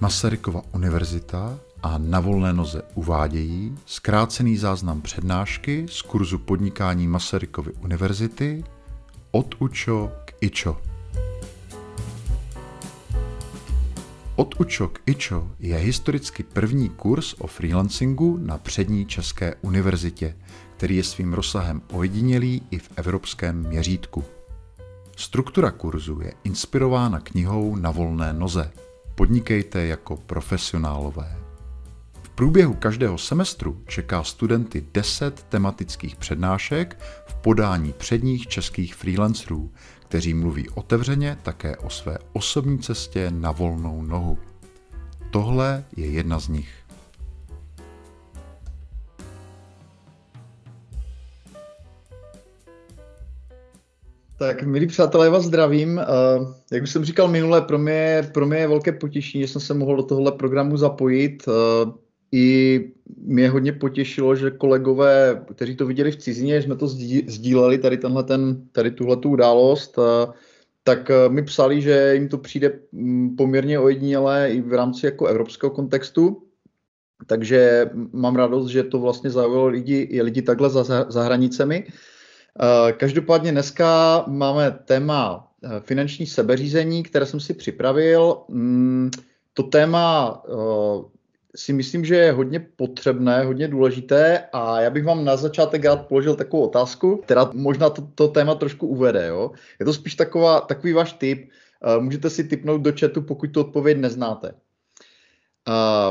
Masarykova univerzita a na volné noze uvádějí zkrácený záznam přednášky z kurzu podnikání Masarykovy univerzity od UČO k IČO. Od UČO k IČO je historicky první kurz o freelancingu na přední České univerzitě, který je svým rozsahem ojedinělý i v evropském měřítku. Struktura kurzu je inspirována knihou Na volné noze. Podnikejte jako profesionálové. V průběhu každého semestru čeká studenty 10 tematických přednášek v podání předních českých freelancerů, kteří mluví otevřeně také o své osobní cestě na volnou nohu. Tohle je jedna z nich. Tak, milí přátelé, já vás zdravím. Uh, jak už jsem říkal minule, pro mě, pro mě je velké potěšení, že jsem se mohl do tohohle programu zapojit. Uh, I mě hodně potěšilo, že kolegové, kteří to viděli v cizině, jsme to sdíleli, tady, tenhle ten, tady tuhle tu událost, uh, tak mi psali, že jim to přijde mm, poměrně ojedinělé i v rámci jako evropského kontextu. Takže mám radost, že to vlastně zaujalo lidi, lidi takhle za, za hranicemi. Uh, Eh, každopádně dneska máme téma eh, finanční sebeřízení, které jsem si připravil. Mm, to téma eh, si myslím, že je hodně potřebné, hodně důležité a já bych vám na začátek rád položil takovou otázku, která možná to, to téma trošku uvede. Jo? Je to spíš taková, takový váš tip. Můžete si typnout do chatu, pokud tu odpověď neznáte.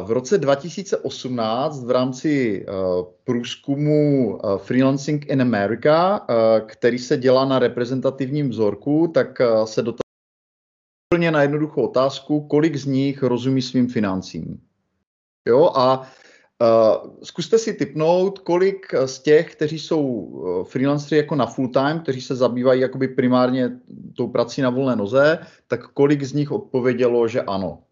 V roce 2018 v rámci eh, průzkumu eh, Freelancing in America, eh, který se dělá na reprezentativním vzorku, tak se dotazuje na jednoduchou otázku, kolik z nich rozumí svým financím. Jo, a zkuste si typnout, kolik z těch, kteří jsou freelanceri jako na full time, kteří se zabývají jakoby primárně tou prací na volné noze, tak kolik z nich odpovědělo, že ano.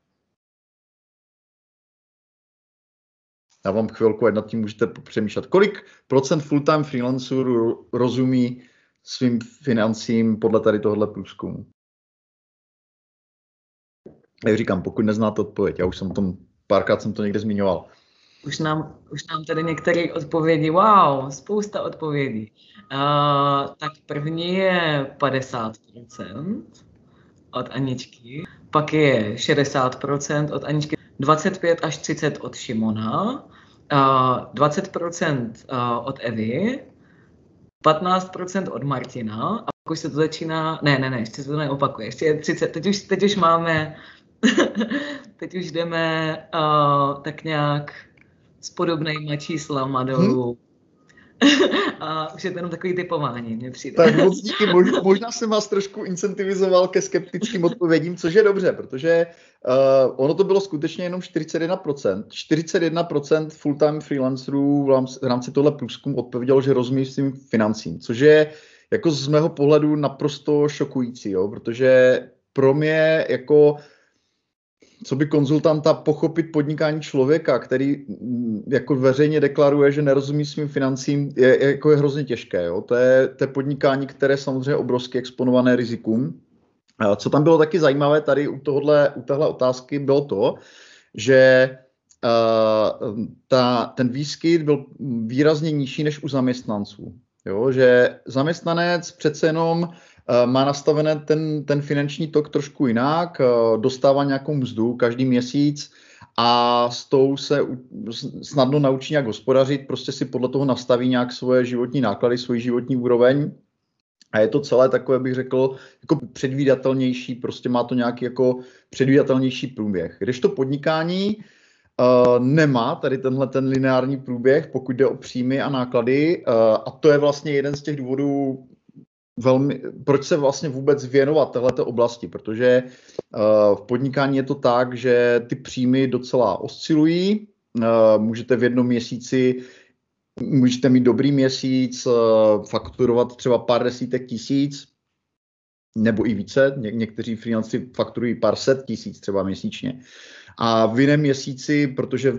Já vám chvilku, ať nad tím můžete přemýšlet. Kolik procent full-time freelancerů rozumí svým financím podle tady tohohle průzkumu? Jak říkám, pokud neznáte odpověď, já už jsem tom, párkrát jsem to někde zmiňoval. Už nám, už nám tady některé odpovědi, wow, spousta odpovědí. Uh, tak první je 50% od Aničky, pak je 60% od Aničky, 25 až 30 od Šimona, 20% od Evy, 15% od Martina a pak už se to začíná, ne, ne, ne, ještě se to neopakuje, ještě je 30, teď už, teď už máme, teď už jdeme uh, tak nějak s podobnýma číslama dolů. A už je to jenom takový typování, mě přijde. Tak moc díky, možná, jsem vás trošku incentivizoval ke skeptickým odpovědím, což je dobře, protože uh, ono to bylo skutečně jenom 41%. 41% full-time freelancerů v rámci, v rámci tohle průzkumu odpovědělo, že rozumí svým financím, což je jako z mého pohledu naprosto šokující, jo, protože pro mě jako co by konzultanta pochopit podnikání člověka, který mm, jako veřejně deklaruje, že nerozumí svým financím, je, jako je hrozně těžké. Jo? To, je, to je podnikání, které samozřejmě obrovsky exponované rizikům. Co tam bylo taky zajímavé tady u, tohle, u téhle otázky, bylo to, že uh, ta, ten výskyt byl výrazně nižší než u zaměstnanců. Jo? Že zaměstnanec přece jenom má nastavené ten, ten finanční tok trošku jinak, eh, dostává nějakou mzdu každý měsíc a s tou se snadno naučí nějak hospodařit, prostě si podle toho nastaví nějak svoje životní náklady, svoji životní úroveň a je to celé takové, bych řekl, jako předvídatelnější, prostě má to nějaký jako předvídatelnější průběh. Když to podnikání uh, nemá tady tenhle ten lineární průběh, pokud jde o příjmy a náklady uh, a to je vlastně jeden z těch důvodů, velmi, proč se vlastně vůbec věnovat této oblasti, protože uh, v podnikání je to tak, že ty příjmy docela oscilují, uh, můžete v jednom měsíci můžete mít dobrý měsíc, uh, fakturovat třeba pár desítek tisíc, nebo i více, Ně- někteří freelanci fakturují pár set tisíc třeba měsíčně. A v jiném měsíci, protože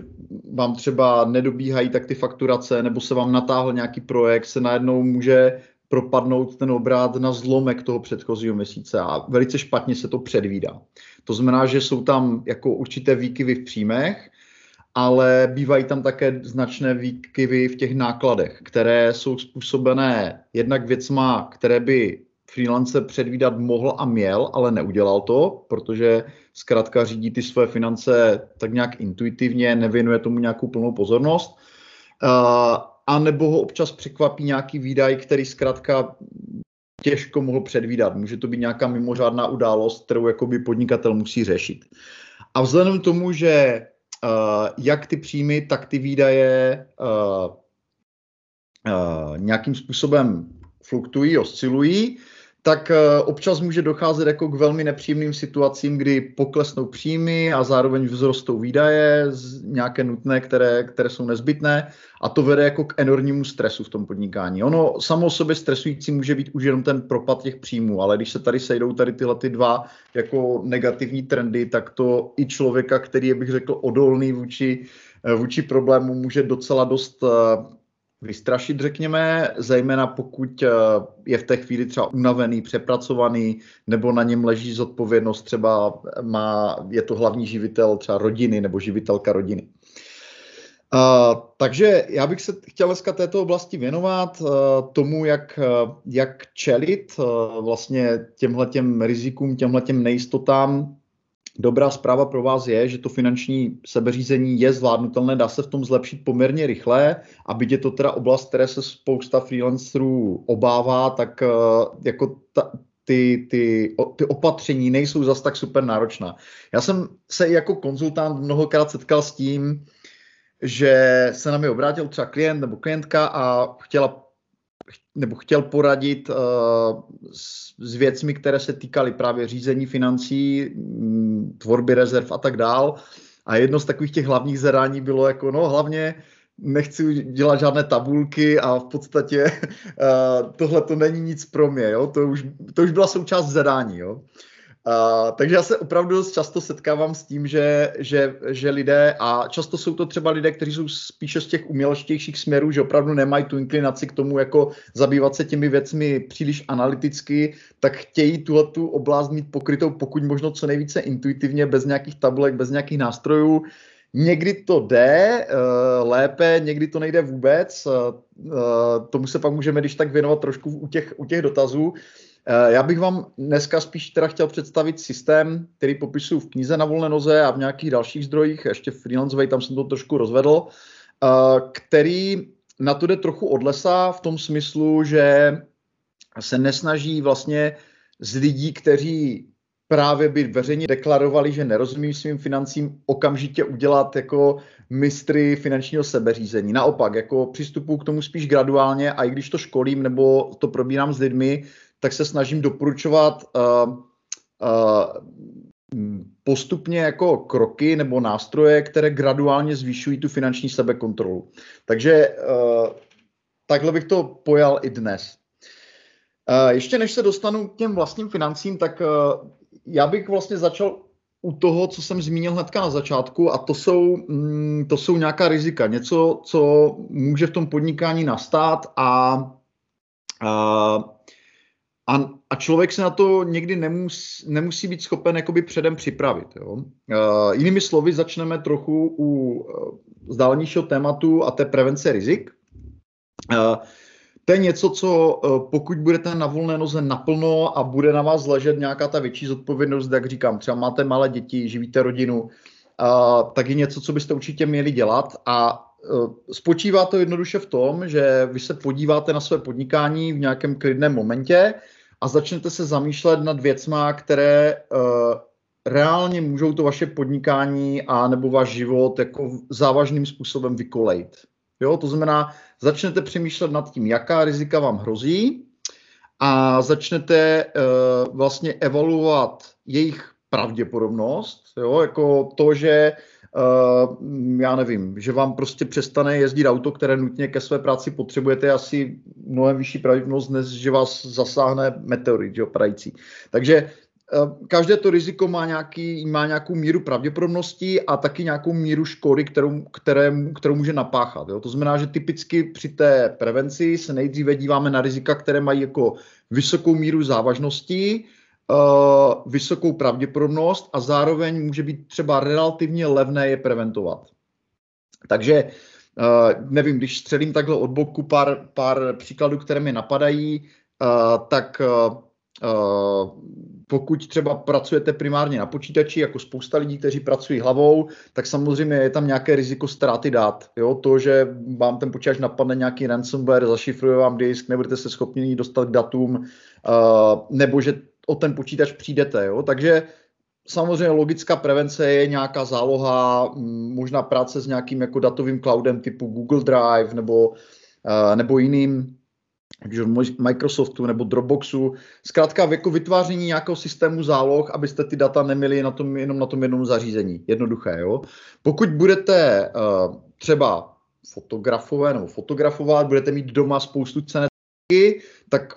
vám třeba nedobíhají tak ty fakturace, nebo se vám natáhl nějaký projekt, se najednou může propadnout ten obrat na zlomek toho předchozího měsíce a velice špatně se to předvídá. To znamená, že jsou tam jako určité výkyvy v příjmech, ale bývají tam také značné výkyvy v těch nákladech, které jsou způsobené jednak věcma, které by freelancer předvídat mohl a měl, ale neudělal to, protože zkrátka řídí ty své finance tak nějak intuitivně, nevěnuje tomu nějakou plnou pozornost. Uh, a nebo ho občas překvapí nějaký výdaj, který zkrátka těžko mohl předvídat. Může to být nějaká mimořádná událost, kterou jakoby podnikatel musí řešit. A vzhledem k tomu, že uh, jak ty příjmy, tak ty výdaje uh, uh, nějakým způsobem fluktují, oscilují, tak eh, občas může docházet jako k velmi nepříjemným situacím, kdy poklesnou příjmy a zároveň vzrostou výdaje, nějaké nutné, které, které jsou nezbytné a to vede jako k enormnímu stresu v tom podnikání. Ono samo o sobě stresující může být už jenom ten propad těch příjmů, ale když se tady sejdou tady tyhle ty dva jako negativní trendy, tak to i člověka, který je, bych řekl, odolný vůči, eh, vůči problému, může docela dost eh, vystrašit, řekněme, zejména pokud eh, je v té chvíli třeba unavený, přepracovaný, nebo na něm leží zodpovědnost, třeba má, je to hlavní živitel třeba rodiny nebo živitelka rodiny. Uh, takže já bych se chtěl dneska této oblasti věnovat uh, tomu, jak, uh, jak čelit uh, vlastně těmhletěm rizikům, těmhletěm nejistotám, Dobrá zpráva pro vás je, že to finanční sebeřízení je zvládnutelné, dá se v tom zlepšit poměrně rychle a byť je to teda oblast, které se spousta freelancerů obává, tak eh, jako ta, ty, ty, ty opatření nejsou zas tak super náročná. Já jsem se jako konzultant mnohokrát setkal s tím, že se na mě obrátil třeba klient nebo klientka a chtěla nebo chtěl poradit uh, s, s věcmi, které se týkaly právě řízení financí, mm, tvorby rezerv a tak dál. A jedno z takových těch hlavních zadání bylo jako, no hlavně nechci dělat žádné tabulky a v podstatě uh, tohle to není nic pro mě, jo? To, už, to už byla součást zadání. Jo? Uh, takže já se opravdu často setkávám s tím, že, že, že lidé, a často jsou to třeba lidé, kteří jsou spíše z těch umělečtějších směrů, že opravdu nemají tu inklinaci k tomu, jako zabývat se těmi věcmi příliš analyticky, tak chtějí tuhle tu oblast mít pokrytou pokud možno co nejvíce intuitivně, bez nějakých tabulek, bez nějakých nástrojů. Někdy to jde uh, lépe, někdy to nejde vůbec. Uh, tomu se pak můžeme když tak věnovat trošku u těch, u těch dotazů. Eh, já bych vám dneska spíš teda chtěl představit systém, který popisuju v knize na volné noze a v nějakých dalších zdrojích, ještě freelancovej, tam jsem to trošku rozvedl, eh, který na to jde trochu od lesa v tom smyslu, že se nesnaží vlastně z lidí, kteří právě by veřejně deklarovali, že nerozumí svým financím, okamžitě udělat jako mistry finančního sebeřízení. Naopak, jako přistupu k tomu spíš graduálně a i když to školím nebo to probírám s lidmi, tak se snažím doporučovat uh, uh, postupně jako kroky nebo nástroje, které graduálně zvyšují tu finanční sebekontrolu. Takže uh, takhle bych to pojal i dnes. Uh, ještě než se dostanu k těm vlastním financím, tak uh, já bych vlastně začal u toho, co jsem zmínil hnedka na začátku, a to jsou, mm, to jsou nějaká rizika. Něco, co může v tom podnikání nastat a, a a, a člověk se na to někdy nemus, nemusí být schopen jakoby předem připravit. Jo? Uh, jinými slovy, začneme trochu u uh, zdálnějšího tématu a té prevence rizik. Uh, to je něco, co pokud budete na volné noze naplno a bude na vás ležet nějaká ta větší zodpovědnost, jak říkám, třeba máte malé děti, živíte rodinu, tak je něco, co byste určitě měli dělat a Spočívá to jednoduše v tom, že vy se podíváte na své podnikání v nějakém klidném momentě, a začnete se zamýšlet nad věcma, které uh, reálně můžou to vaše podnikání a nebo váš život jako závažným způsobem vykolejit. Jo, to znamená, začnete přemýšlet nad tím, jaká rizika vám hrozí a začnete uh, vlastně evaluovat jejich pravděpodobnost, jo, jako to, že Uh, já nevím, že vám prostě přestane jezdit auto, které nutně ke své práci potřebujete, asi mnohem vyšší pravděpodobnost, než že vás zasáhne meteorit, jo, prající. Takže každé to riziko má, nějaký, má nějakou míru pravděpodobnosti a taky nějakou míru škody, kterou, které, kterou může napáchat. Jo? To znamená, že typicky při té prevenci se nejdříve díváme na rizika, které mají jako vysokou míru závažnosti, uh, vysokou pravděpodobnost a zároveň může být třeba relativně levné je preventovat. Takže uh, nevím, když střelím takhle od boku pár, pár příkladů, které mi napadají, uh, tak uh, pokud třeba pracujete primárně na počítači, jako spousta lidí, kteří pracují hlavou, tak samozřejmě je tam nějaké riziko ztráty dát. Jo? To, že vám ten počítač napadne nějaký ransomware, zašifruje vám disk, nebudete se schopni dostat k datům, uh, nebo že o ten počítač přijdete. Jo? Takže samozřejmě logická prevence je nějaká záloha, možná práce s nějakým jako datovým cloudem typu Google Drive nebo, uh, nebo jiným Microsoftu nebo Dropboxu. Zkrátka jako vytváření nějakého systému záloh, abyste ty data neměli na tom, jenom na tom jednom zařízení. Jednoduché. Jo? Pokud budete uh, třeba fotografové nebo fotografovat, budete mít doma spoustu cené tak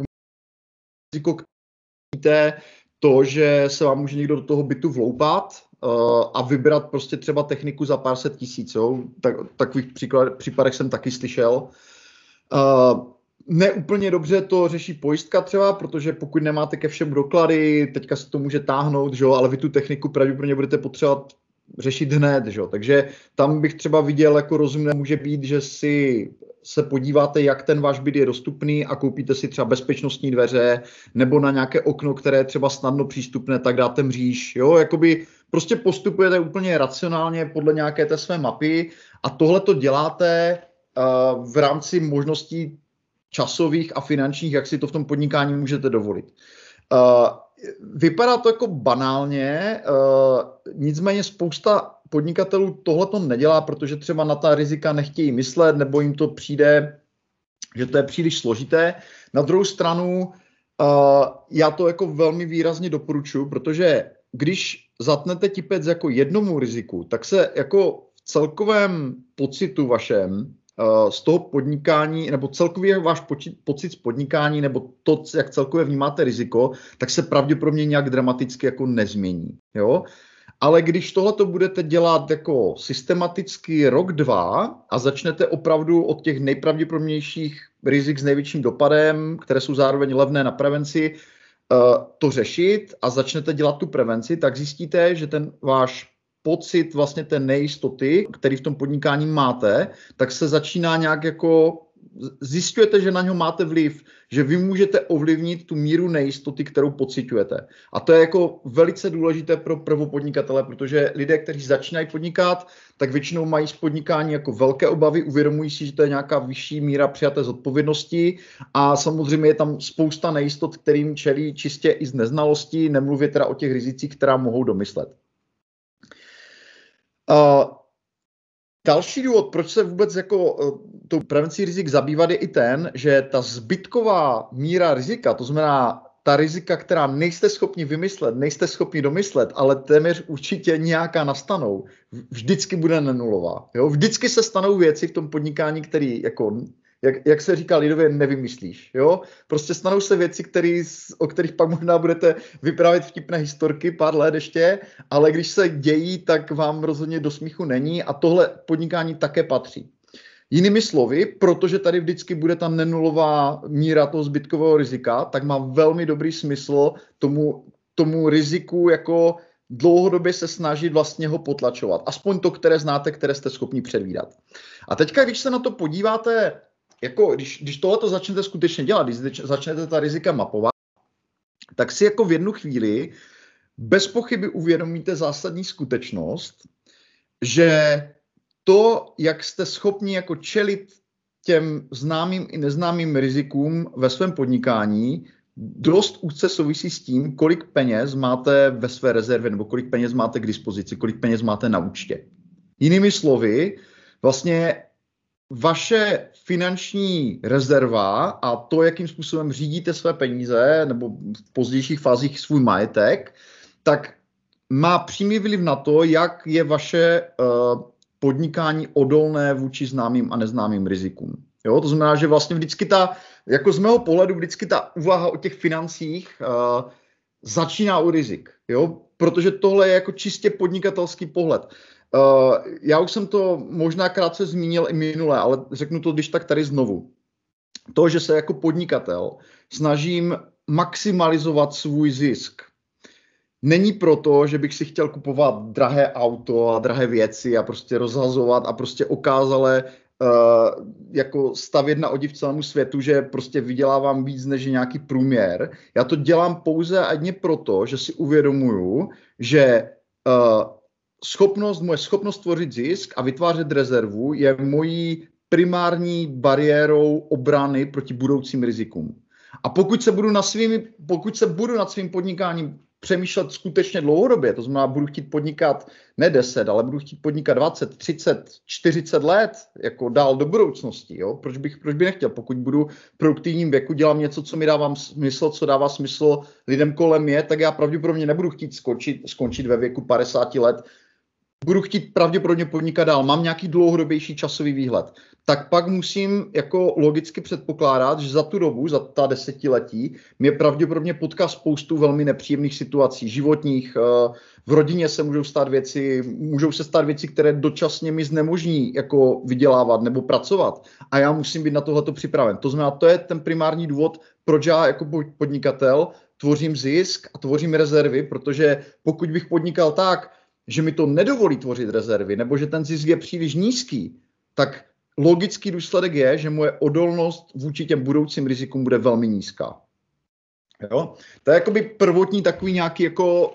to, že se vám může někdo do toho bytu vloupat uh, a vybrat prostě třeba techniku za pár set tisíc. Jo? Tak, takových příklad, případech jsem taky slyšel. Uh, Neúplně dobře to řeší pojistka třeba, protože pokud nemáte ke všem doklady, teďka se to může táhnout, že jo, ale vy tu techniku pravděpodobně budete potřebovat řešit hned, že. Takže tam bych třeba viděl, jako rozumné může být, že si se podíváte, jak ten váš byt je dostupný a koupíte si třeba bezpečnostní dveře nebo na nějaké okno, které je třeba snadno přístupné, tak dáte mříž, jo, jakoby prostě postupujete úplně racionálně podle nějaké té své mapy a tohle to děláte uh, v rámci možností časových a finančních, jak si to v tom podnikání můžete dovolit. Uh, vypadá to jako banálně, uh, nicméně spousta podnikatelů tohle to nedělá, protože třeba na ta rizika nechtějí myslet, nebo jim to přijde, že to je příliš složité. Na druhou stranu, uh, já to jako velmi výrazně doporučuji, protože když zatnete tipec jako jednomu riziku, tak se jako v celkovém pocitu vašem z toho podnikání, nebo celkově váš pocit z podnikání, nebo to, jak celkově vnímáte riziko, tak se pravděpodobně nějak dramaticky jako nezmění. Jo? Ale když tohle to budete dělat jako systematicky rok, dva a začnete opravdu od těch nejpravděpodobnějších rizik s největším dopadem, které jsou zároveň levné na prevenci, eh, to řešit a začnete dělat tu prevenci, tak zjistíte, že ten váš pocit vlastně té nejistoty, který v tom podnikání máte, tak se začíná nějak jako zjišťujete, že na něho máte vliv, že vy můžete ovlivnit tu míru nejistoty, kterou pocitujete. A to je jako velice důležité pro prvopodnikatele, protože lidé, kteří začínají podnikat, tak většinou mají z podnikání jako velké obavy, uvědomují si, že to je nějaká vyšší míra přijaté zodpovědnosti a samozřejmě je tam spousta nejistot, kterým čelí čistě i z neznalosti, nemluvě teda o těch rizicích, která mohou domyslet. Uh, další důvod, proč se vůbec jako uh, tou prevencí rizik zabývat, je i ten, že ta zbytková míra rizika, to znamená ta rizika, která nejste schopni vymyslet, nejste schopni domyslet, ale téměř určitě nějaká nastanou, vždycky bude nenulová. Jo? Vždycky se stanou věci v tom podnikání, které jako jak, jak se říká lidově, nevymyslíš. Jo? Prostě stanou se věci, který, o kterých pak možná budete vyprávět vtipné historky pár let ještě, ale když se dějí, tak vám rozhodně do smíchu není a tohle podnikání také patří. Jinými slovy, protože tady vždycky bude ta nenulová míra toho zbytkového rizika, tak má velmi dobrý smysl tomu, tomu riziku jako dlouhodobě se snažit vlastně ho potlačovat. Aspoň to, které znáte, které jste schopni předvídat. A teďka, když se na to podíváte jako, když, když tohle začnete skutečně dělat, když začnete ta rizika mapovat, tak si jako v jednu chvíli bez pochyby uvědomíte zásadní skutečnost, že to, jak jste schopni jako čelit těm známým i neznámým rizikům ve svém podnikání, dost úzce souvisí s tím, kolik peněz máte ve své rezervě nebo kolik peněz máte k dispozici, kolik peněz máte na účtě. Jinými slovy, vlastně vaše finanční rezerva a to, jakým způsobem řídíte své peníze nebo v pozdějších fázích svůj majetek, tak má přímý vliv na to, jak je vaše uh, podnikání odolné vůči známým a neznámým rizikům. Jo, to znamená, že vlastně vždycky ta, jako z mého pohledu, vždycky ta úvaha o těch financích uh, začíná u rizik, jo? protože tohle je jako čistě podnikatelský pohled. Uh, já už jsem to možná krátce zmínil i minule, ale řeknu to když tak tady znovu. To, že se jako podnikatel snažím maximalizovat svůj zisk, není proto, že bych si chtěl kupovat drahé auto a drahé věci a prostě rozhazovat a prostě okázale uh, jako stavět na odiv celému světu, že prostě vydělávám víc než nějaký průměr. Já to dělám pouze a jedně proto, že si uvědomuju, že uh, schopnost, moje schopnost tvořit zisk a vytvářet rezervu je mojí primární bariérou obrany proti budoucím rizikům. A pokud se budu, na svými, pokud se budu nad svým podnikáním přemýšlet skutečně dlouhodobě, to znamená, budu chtít podnikat ne 10, ale budu chtít podnikat 20, 30, 40 let, jako dál do budoucnosti, jo? Proč, bych, proč bych nechtěl? Pokud budu v produktivním věku, dělám něco, co mi dává smysl, co dává smysl lidem kolem mě, tak já pravděpodobně nebudu chtít skončit, skončit ve věku 50 let budu chtít pravděpodobně podnikat dál, mám nějaký dlouhodobější časový výhled, tak pak musím jako logicky předpokládat, že za tu dobu, za ta desetiletí, mě pravděpodobně potká spoustu velmi nepříjemných situací, životních, eh, v rodině se můžou stát věci, můžou se stát věci, které dočasně mi znemožní jako vydělávat nebo pracovat. A já musím být na tohleto připraven. To znamená, to je ten primární důvod, proč já jako podnikatel tvořím zisk a tvořím rezervy, protože pokud bych podnikal tak, že mi to nedovolí tvořit rezervy, nebo že ten zisk je příliš nízký, tak logický důsledek je, že moje odolnost vůči těm budoucím rizikům bude velmi nízká. Jo? To je jakoby prvotní takový nějaký jako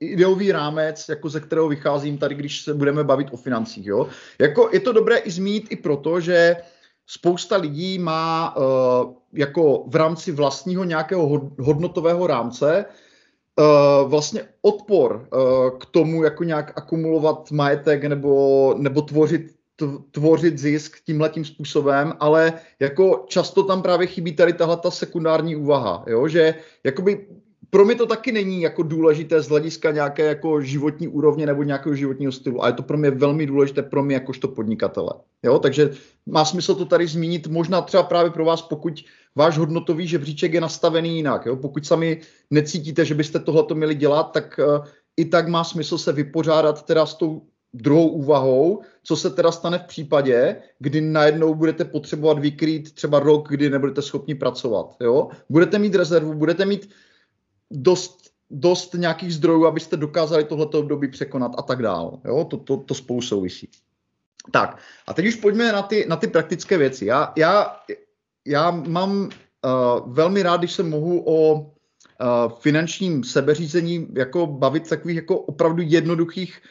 ideový rámec, jako ze kterého vycházím tady, když se budeme bavit o financích. Jo? Jako je to dobré i zmínit i proto, že spousta lidí má uh, jako v rámci vlastního nějakého hodnotového rámce vlastně odpor uh, k tomu, jako nějak akumulovat majetek nebo, nebo tvořit tvořit zisk tímhletím způsobem, ale jako často tam právě chybí tady tahle ta sekundární úvaha, jo? že jakoby pro mě to taky není jako důležité z hlediska nějaké jako životní úrovně nebo nějakého životního stylu, a je to pro mě velmi důležité pro mě jakožto podnikatele. Jo? Takže má smysl to tady zmínit, možná třeba právě pro vás, pokud váš hodnotový žebříček je nastavený jinak. Jo? Pokud sami necítíte, že byste tohleto měli dělat, tak uh, i tak má smysl se vypořádat teda s tou druhou úvahou, co se teda stane v případě, kdy najednou budete potřebovat vykrýt třeba rok, kdy nebudete schopni pracovat. Jo? Budete mít rezervu, budete mít dost, dost nějakých zdrojů, abyste dokázali tohleto období překonat a tak dál. Jo? To, to, to spolu souvisí. Tak, a teď už pojďme na ty, na ty praktické věci. Já, já, já mám uh, velmi rád, když se mohu o uh, finančním sebeřízení jako bavit takových jako opravdu jednoduchých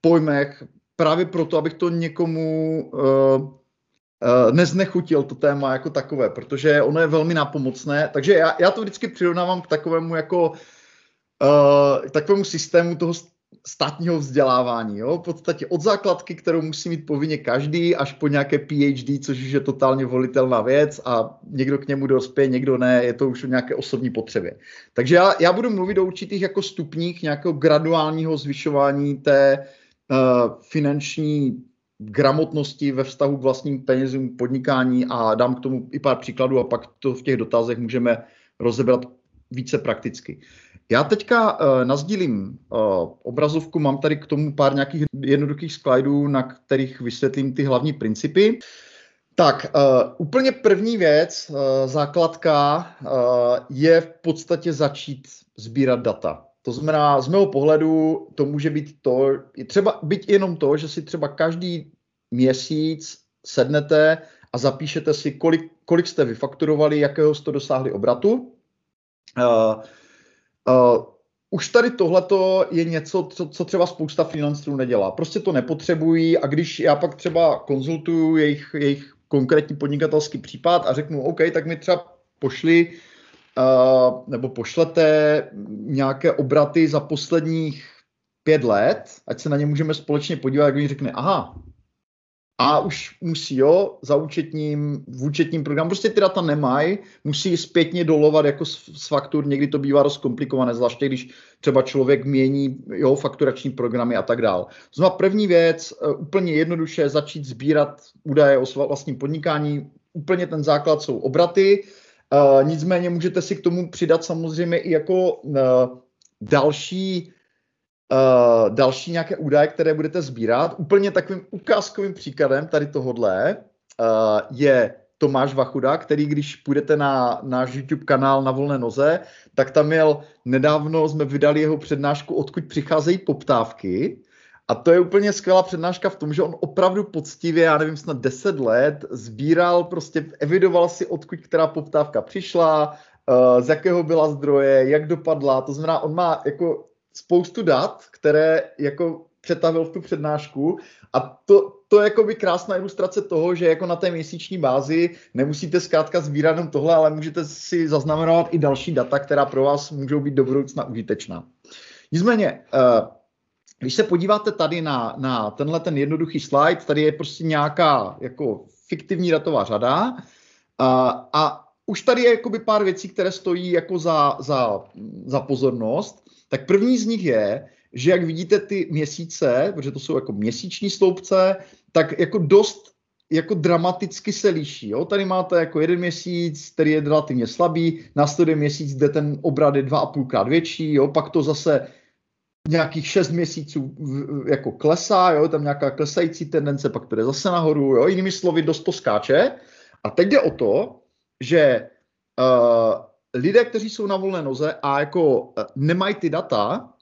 pojmech, právě proto, abych to někomu uh, neznechutil, to téma jako takové, protože ono je velmi nápomocné. Takže já, já to vždycky přirovnávám k takovému jako uh, takovému systému toho státního vzdělávání. Jo? V podstatě od základky, kterou musí mít povinně každý, až po nějaké PhD, což už je totálně volitelná věc a někdo k němu dospěje, někdo ne, je to už o nějaké osobní potřebě. Takže já, já budu mluvit o určitých jako stupních nějakého graduálního zvyšování té uh, finanční gramotnosti ve vztahu k vlastním penězům, podnikání a dám k tomu i pár příkladů a pak to v těch dotazech můžeme rozebrat více prakticky. Já teďka uh, nazdílím uh, obrazovku, mám tady k tomu pár nějakých jednoduchých slajdů, na kterých vysvětlím ty hlavní principy. Tak, uh, úplně první věc, uh, základka, uh, je v podstatě začít sbírat data. To znamená, z mého pohledu to může být to, třeba být jenom to, že si třeba každý měsíc sednete a zapíšete si, kolik, kolik jste vyfakturovali, jakého jste dosáhli obratu. Uh, Uh, už tady tohleto je něco, co, co třeba spousta freelancerů nedělá. Prostě to nepotřebují a když já pak třeba konzultuju jejich, jejich konkrétní podnikatelský případ a řeknu, OK, tak mi třeba pošli nebo pošlete nějaké obraty za posledních pět let, ať se na ně můžeme společně podívat, jak oni řekne, aha, a už musí, jo, za účetním, v účetním programu, prostě ty data nemají, musí zpětně dolovat jako z, z faktur, někdy to bývá dost komplikované, zvláště když třeba člověk mění, jo, fakturační programy a tak dál. Znamená první věc, uh, úplně jednoduše začít sbírat údaje o vlastním podnikání, úplně ten základ jsou obraty, Uh, nicméně můžete si k tomu přidat samozřejmě i jako uh, další uh, další nějaké údaje, které budete sbírat. Úplně takovým ukázkovým příkladem tady tohodle uh, je Tomáš Vachuda, který když půjdete na náš YouTube kanál na volné noze, tak tam měl nedávno, jsme vydali jeho přednášku, odkud přicházejí poptávky. A to je úplně skvělá přednáška v tom, že on opravdu poctivě, já nevím, snad 10 let, sbíral, prostě evidoval si, odkud která poptávka přišla, uh, z jakého byla zdroje, jak dopadla. To znamená, on má jako spoustu dat, které jako přetavil v tu přednášku a to, to je jako by krásná ilustrace toho, že jako na té měsíční bázi nemusíte zkrátka sbírat jenom tohle, ale můžete si zaznamenovat i další data, která pro vás můžou být do budoucna užitečná. Nicméně, eh, když se podíváte tady na, na tenhle ten jednoduchý slide, tady je prostě nějaká jako fiktivní datová řada a, a už tady je jakoby pár věcí, které stojí jako za, za, za pozornost. Tak první z nich je, že jak vidíte ty měsíce, protože to jsou jako měsíční sloupce, tak jako dost jako dramaticky se liší. Jo? Tady máte jako jeden měsíc, který je relativně slabý, následuje měsíc, kde ten obrat je dva a půlkrát větší, jo? pak to zase nějakých šest měsíců jako klesá, jo? tam nějaká klesající tendence, pak jde zase nahoru, jo? jinými slovy dost to skáče. A teď jde o to, že uh, lidé, kteří jsou na volné noze a jako uh, nemají ty data,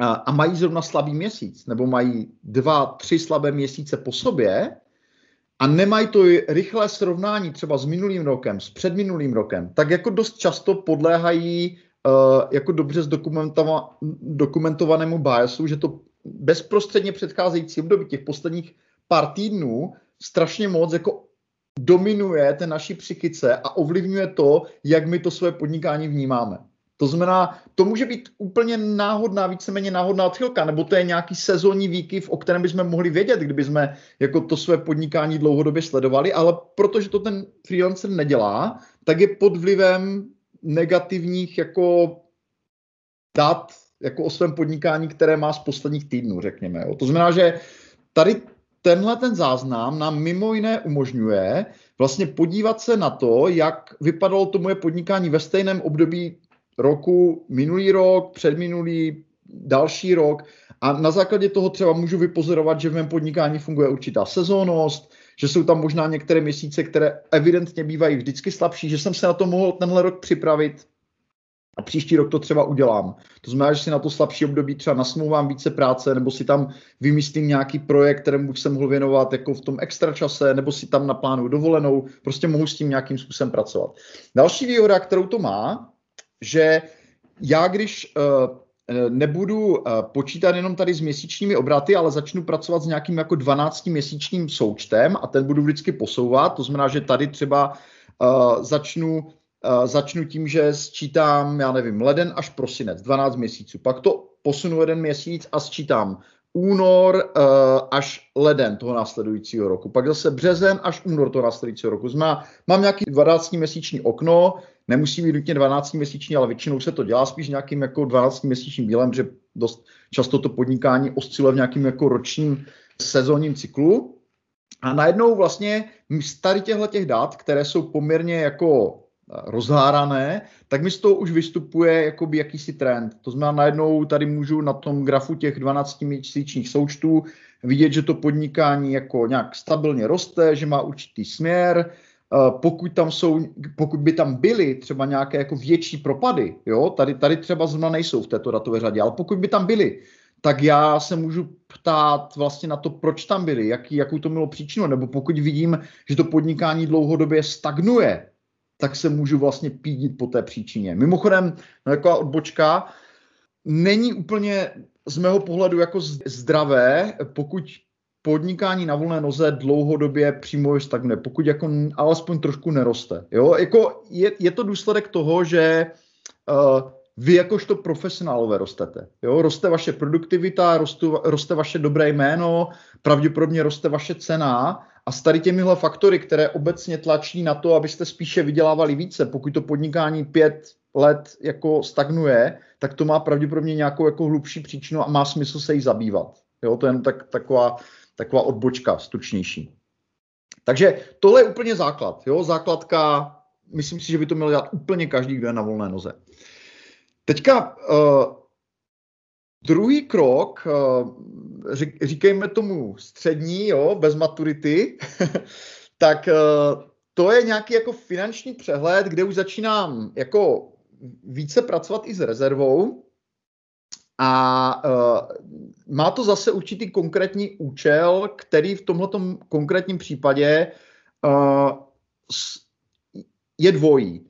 a, a mají zrovna slabý měsíc, nebo mají dva, tři slabé měsíce po sobě a nemají to rychlé srovnání třeba s minulým rokem, s předminulým rokem, tak jako dost často podléhají uh, jako dobře dokumentovanému biasu, že to bezprostředně předcházející období těch posledních pár týdnů strašně moc jako dominuje té naší psychice a ovlivňuje to, jak my to své podnikání vnímáme. To znamená, to může být úplně náhodná, víceméně náhodná odchylka, nebo to je nějaký sezónní výkyv, o kterém bychom mohli vědět, kdyby jsme jako to své podnikání dlouhodobě sledovali, ale protože to ten freelancer nedělá, tak je pod vlivem negativních jako dat jako o svém podnikání, které má z posledních týdnů, řekněme. Jo. To znamená, že tady tenhle ten záznam nám mimo jiné umožňuje vlastně podívat se na to, jak vypadalo to moje podnikání ve stejném období roku, minulý rok, předminulý, další rok a na základě toho třeba můžu vypozorovat, že v mém podnikání funguje určitá sezónnost, že jsou tam možná některé měsíce, které evidentně bývají vždycky slabší, že jsem se na to mohl tenhle rok připravit a příští rok to třeba udělám. To znamená, že si na to slabší období třeba nasmlouvám více práce, nebo si tam vymyslím nějaký projekt, kterému bych se mohl věnovat jako v tom extra čase, nebo si tam naplánuju dovolenou, prostě mohu s tím nějakým způsobem pracovat. Další výhoda, kterou to má, že já když uh, nebudu uh, počítat jenom tady s měsíčními obraty, ale začnu pracovat s nějakým jako 12-měsíčním součtem a ten budu vždycky posouvat. To znamená, že tady třeba uh, začnu, začnu tím, že sčítám, já nevím, leden až prosinec, 12 měsíců. Pak to posunu jeden měsíc a sčítám únor až leden toho následujícího roku. Pak zase březen až únor toho následujícího roku. Znamená, mám nějaký 12-měsíční okno, nemusí být nutně 12-měsíční, ale většinou se to dělá spíš nějakým jako 12-měsíčním dílem, že dost často to podnikání osciluje v nějakým jako ročním sezónním cyklu. A najednou vlastně z tady těchto těch dat, které jsou poměrně jako eh, rozhárané, tak mi z toho už vystupuje jakoby jakýsi trend. To znamená, najednou tady můžu na tom grafu těch 12-měsíčních součtů vidět, že to podnikání jako nějak stabilně roste, že má určitý směr, pokud tam jsou, pokud by tam byly třeba nějaké jako větší propady, jo, tady, tady třeba zrovna nejsou v této datové řadě, ale pokud by tam byly, tak já se můžu ptát vlastně na to, proč tam byly, jaký, jakou to mělo příčinu, nebo pokud vidím, že to podnikání dlouhodobě stagnuje, tak se můžu vlastně pídit po té příčině. Mimochodem, no taková odbočka, není úplně z mého pohledu jako zdravé, pokud podnikání na volné noze dlouhodobě přímo stagnuje, pokud jako alespoň trošku neroste. Jo? Jako je, je to důsledek toho, že uh, vy jakožto profesionálové rostete. Jo? Roste vaše produktivita, rostu, roste vaše dobré jméno, pravděpodobně roste vaše cena a s tady těmihle faktory, které obecně tlačí na to, abyste spíše vydělávali více, pokud to podnikání pět let jako stagnuje, tak to má pravděpodobně nějakou jako hlubší příčinu a má smysl se jí zabývat. Jo, to je jen tak, taková taková odbočka stručnější. Takže tohle je úplně základ. Jo? Základka myslím si, že by to měl dělat úplně každý, kdo je na volné noze. Teďka uh, druhý krok, uh, říkejme tomu střední, jo, bez maturity, tak uh, to je nějaký jako finanční přehled, kde už začínám jako více pracovat i s rezervou a uh, má to zase určitý konkrétní účel, který v tomto konkrétním případě uh, je dvojí.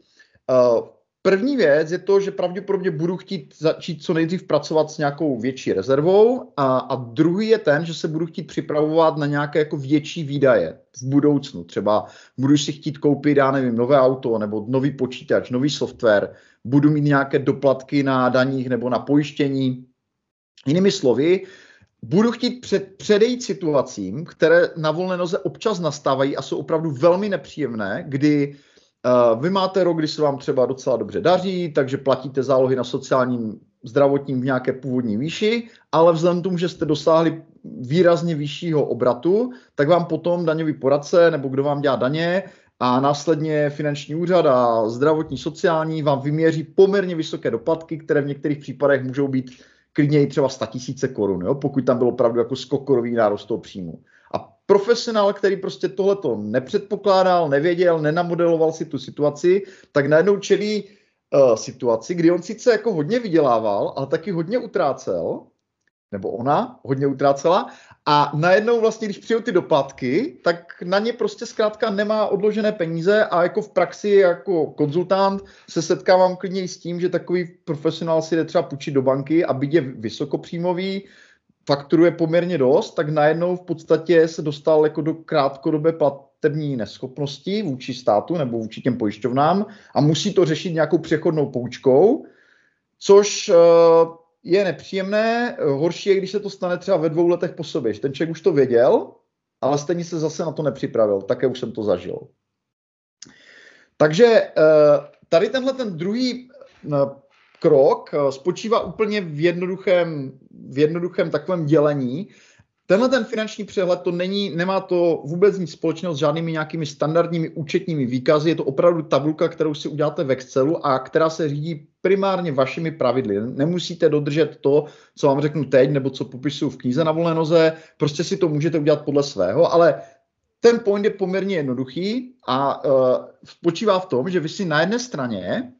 Uh, První věc je to, že pravděpodobně budu chtít začít co nejdřív pracovat s nějakou větší rezervou a, a druhý je ten, že se budu chtít připravovat na nějaké jako větší výdaje v budoucnu. Třeba budu si chtít koupit, já nevím, nové auto nebo nový počítač, nový software, budu mít nějaké doplatky na daních nebo na pojištění. Jinými slovy, budu chtít před, předejít situacím, které na volné noze občas nastávají a jsou opravdu velmi nepříjemné, kdy Uh, vy máte rok, kdy se vám třeba docela dobře daří, takže platíte zálohy na sociálním zdravotním v nějaké původní výši, ale vzhledem k tomu, že jste dosáhli výrazně vyššího obratu, tak vám potom daňový poradce nebo kdo vám dělá daně a následně finanční úřad a zdravotní sociální vám vyměří poměrně vysoké doplatky, které v některých případech můžou být klidně i třeba 100 tisíce korun, jo, pokud tam byl opravdu jako skokorový nárost toho příjmu. A profesionál, který prostě tohleto nepředpokládal, nevěděl, nenamodeloval si tu situaci, tak najednou čelí uh, situaci, kdy on sice jako hodně vydělával, ale taky hodně utrácel, nebo ona hodně utrácela a najednou vlastně, když přijou ty doplatky, tak na ně prostě zkrátka nemá odložené peníze a jako v praxi jako konzultant se setkávám klidně s tím, že takový profesionál si jde třeba půjčit do banky a byť je vysokopříjmový, fakturuje poměrně dost, tak najednou v podstatě se dostal jako do krátkodobé platební neschopnosti vůči státu nebo vůči těm pojišťovnám a musí to řešit nějakou přechodnou poučkou, což eh, je nepříjemné. Horší je, když se to stane třeba ve dvou letech po sobě, ten člověk už to věděl, ale stejně se zase na to nepřipravil. Také už jsem to zažil. Takže eh, tady tenhle ten druhý eh, krok eh, spočívá úplně v jednoduchém, v jednoduchém takovém dělení. Tenhle ten finanční přehled to není, nemá to vůbec nic společného s žádnými nějakými standardními účetními výkazy. Je to opravdu tabulka, kterou si uděláte v Excelu a která se řídí primárně vašimi pravidly. Nemusíte dodržet to, co vám řeknu teď, nebo co popisuju v knize na volné noze. Prostě si to můžete udělat podle svého, ale ten point je poměrně jednoduchý a uh, spočívá v tom, že vy si na jedné straně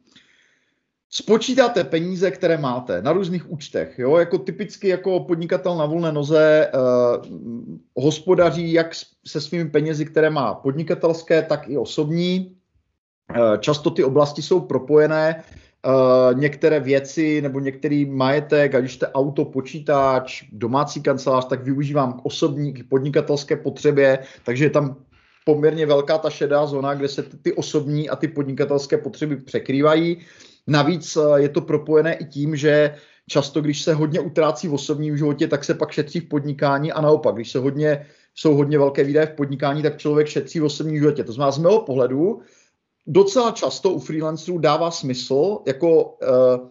spočítáte peníze, které máte na různých účtech. Jo? Jako typicky jako podnikatel na volné noze uh, hospodaří jak se svými penězi, které má podnikatelské, tak i osobní. Uh, často ty oblasti jsou propojené. Uh, některé věci nebo některý majetek, ať už jste auto, počítač, domácí kancelář, tak využívám k osobní, k podnikatelské potřebě, takže je tam poměrně velká ta šedá zóna, kde se ty, ty osobní a ty podnikatelské potřeby překrývají. Navíc eh, je to propojené i tím, že často, když se hodně utrácí v osobním životě, tak se pak šetří v podnikání a naopak, když se hodně, jsou hodně velké výdaje v podnikání, tak člověk šetří v osobním životě. To znamená, z mého pohledu docela často u freelancerů dává smysl jako uh,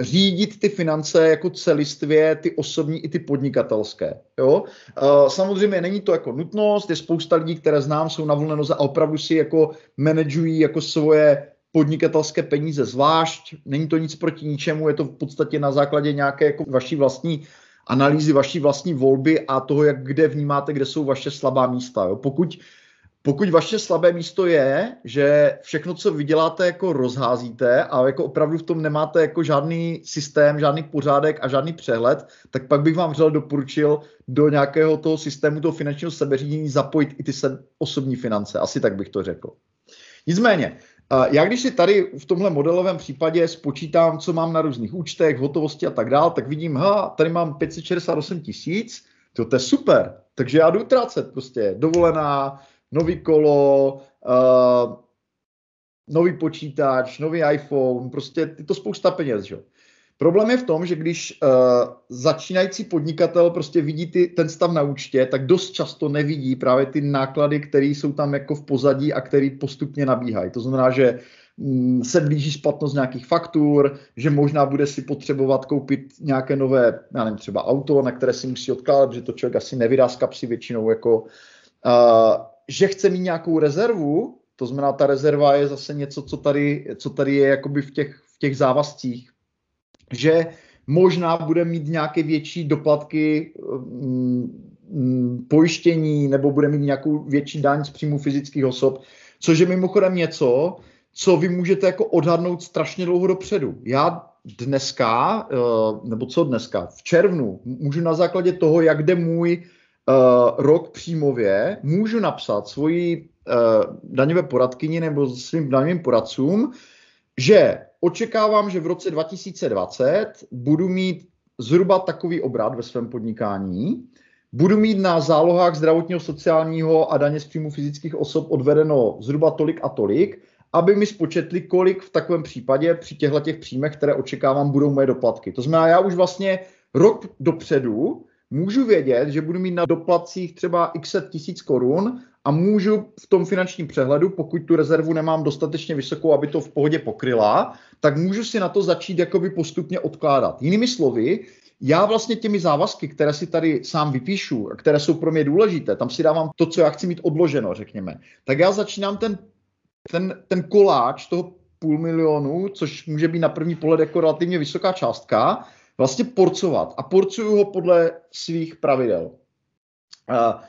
řídit ty finance jako celistvě, ty osobní i ty podnikatelské. Jo? Uh, samozřejmě není to jako nutnost, je spousta lidí, které znám, jsou na volné noze a opravdu si jako manažují jako svoje podnikatelské peníze zvlášť, není to nic proti ničemu, je to v podstatě na základě nějaké jako vaší vlastní analýzy, vaší vlastní volby a toho, jak kde vnímáte, kde jsou vaše slabá místa. Jo? Pokud, pokud vaše slabé místo je, že všechno, co vyděláte, jako rozházíte a jako opravdu v tom nemáte jako žádný systém, žádný pořádek a žádný přehled, tak pak bych vám vřel doporučil do nějakého toho systému toho finančního sebeřízení zapojit i ty osobní finance. Asi tak bych to řekl. Nicméně, já když si tady v tomhle modelovém případě spočítám, co mám na různých účtech, hotovosti a tak dále, tak vidím, ha, tady mám 568 tisíc, to, to je super, takže já jdu utrácet prostě, dovolená, nový kolo, uh, nový počítač, nový iPhone, prostě je to spousta peněz, že? Problém je v tom, že když uh, začínající podnikatel prostě vidí ty, ten stav na účtě, tak dost často nevidí právě ty náklady, které jsou tam jako v pozadí a které postupně nabíhají. To znamená, že mm, se blíží splatnost nějakých faktur, že možná bude si potřebovat koupit nějaké nové, já nevím, třeba auto, na které si musí odkládat, že to člověk asi nevydá z kapsy většinou, jako, uh, že chce mít nějakou rezervu, To znamená, ta rezerva je zase něco, co tady, co tady je jakoby v těch, v těch závazcích, že možná bude mít nějaké větší doplatky mm, mm, pojištění nebo bude mít nějakou větší daň z příjmu fyzických osob, což je mimochodem něco, co vy můžete jako odhadnout strašně dlouho dopředu. Já dneska, eh, nebo co dneska, v červnu, můžu na základě toho, jak jde můj uh, rok příjmově, můžu napsat svoji uh, daňové poradkyni nebo svým daňovým poradcům, že očekávám, že v roce 2020 budu mít zhruba takový obrat ve svém podnikání, budu mít na zálohách zdravotního, sociálního a daně z příjmu fyzických osob odvedeno zhruba tolik a tolik, aby mi spočetli, kolik v takovém případě při těchto těch příjmech, které očekávám, budou moje doplatky. To znamená, já už vlastně rok dopředu můžu vědět, že budu mít na doplatcích třeba x tisíc korun a můžu v tom finančním přehledu, pokud tu rezervu nemám dostatečně vysokou, aby to v pohodě pokryla, tak můžu si na to začít jakoby postupně odkládat. Jinými slovy, já vlastně těmi závazky, které si tady sám vypíšu, které jsou pro mě důležité, tam si dávám to, co já chci mít odloženo, řekněme, tak já začínám ten, ten, ten koláč toho půl milionu, což může být na první pohled jako relativně vysoká částka, vlastně porcovat a porcuju ho podle svých pravidel. Uh,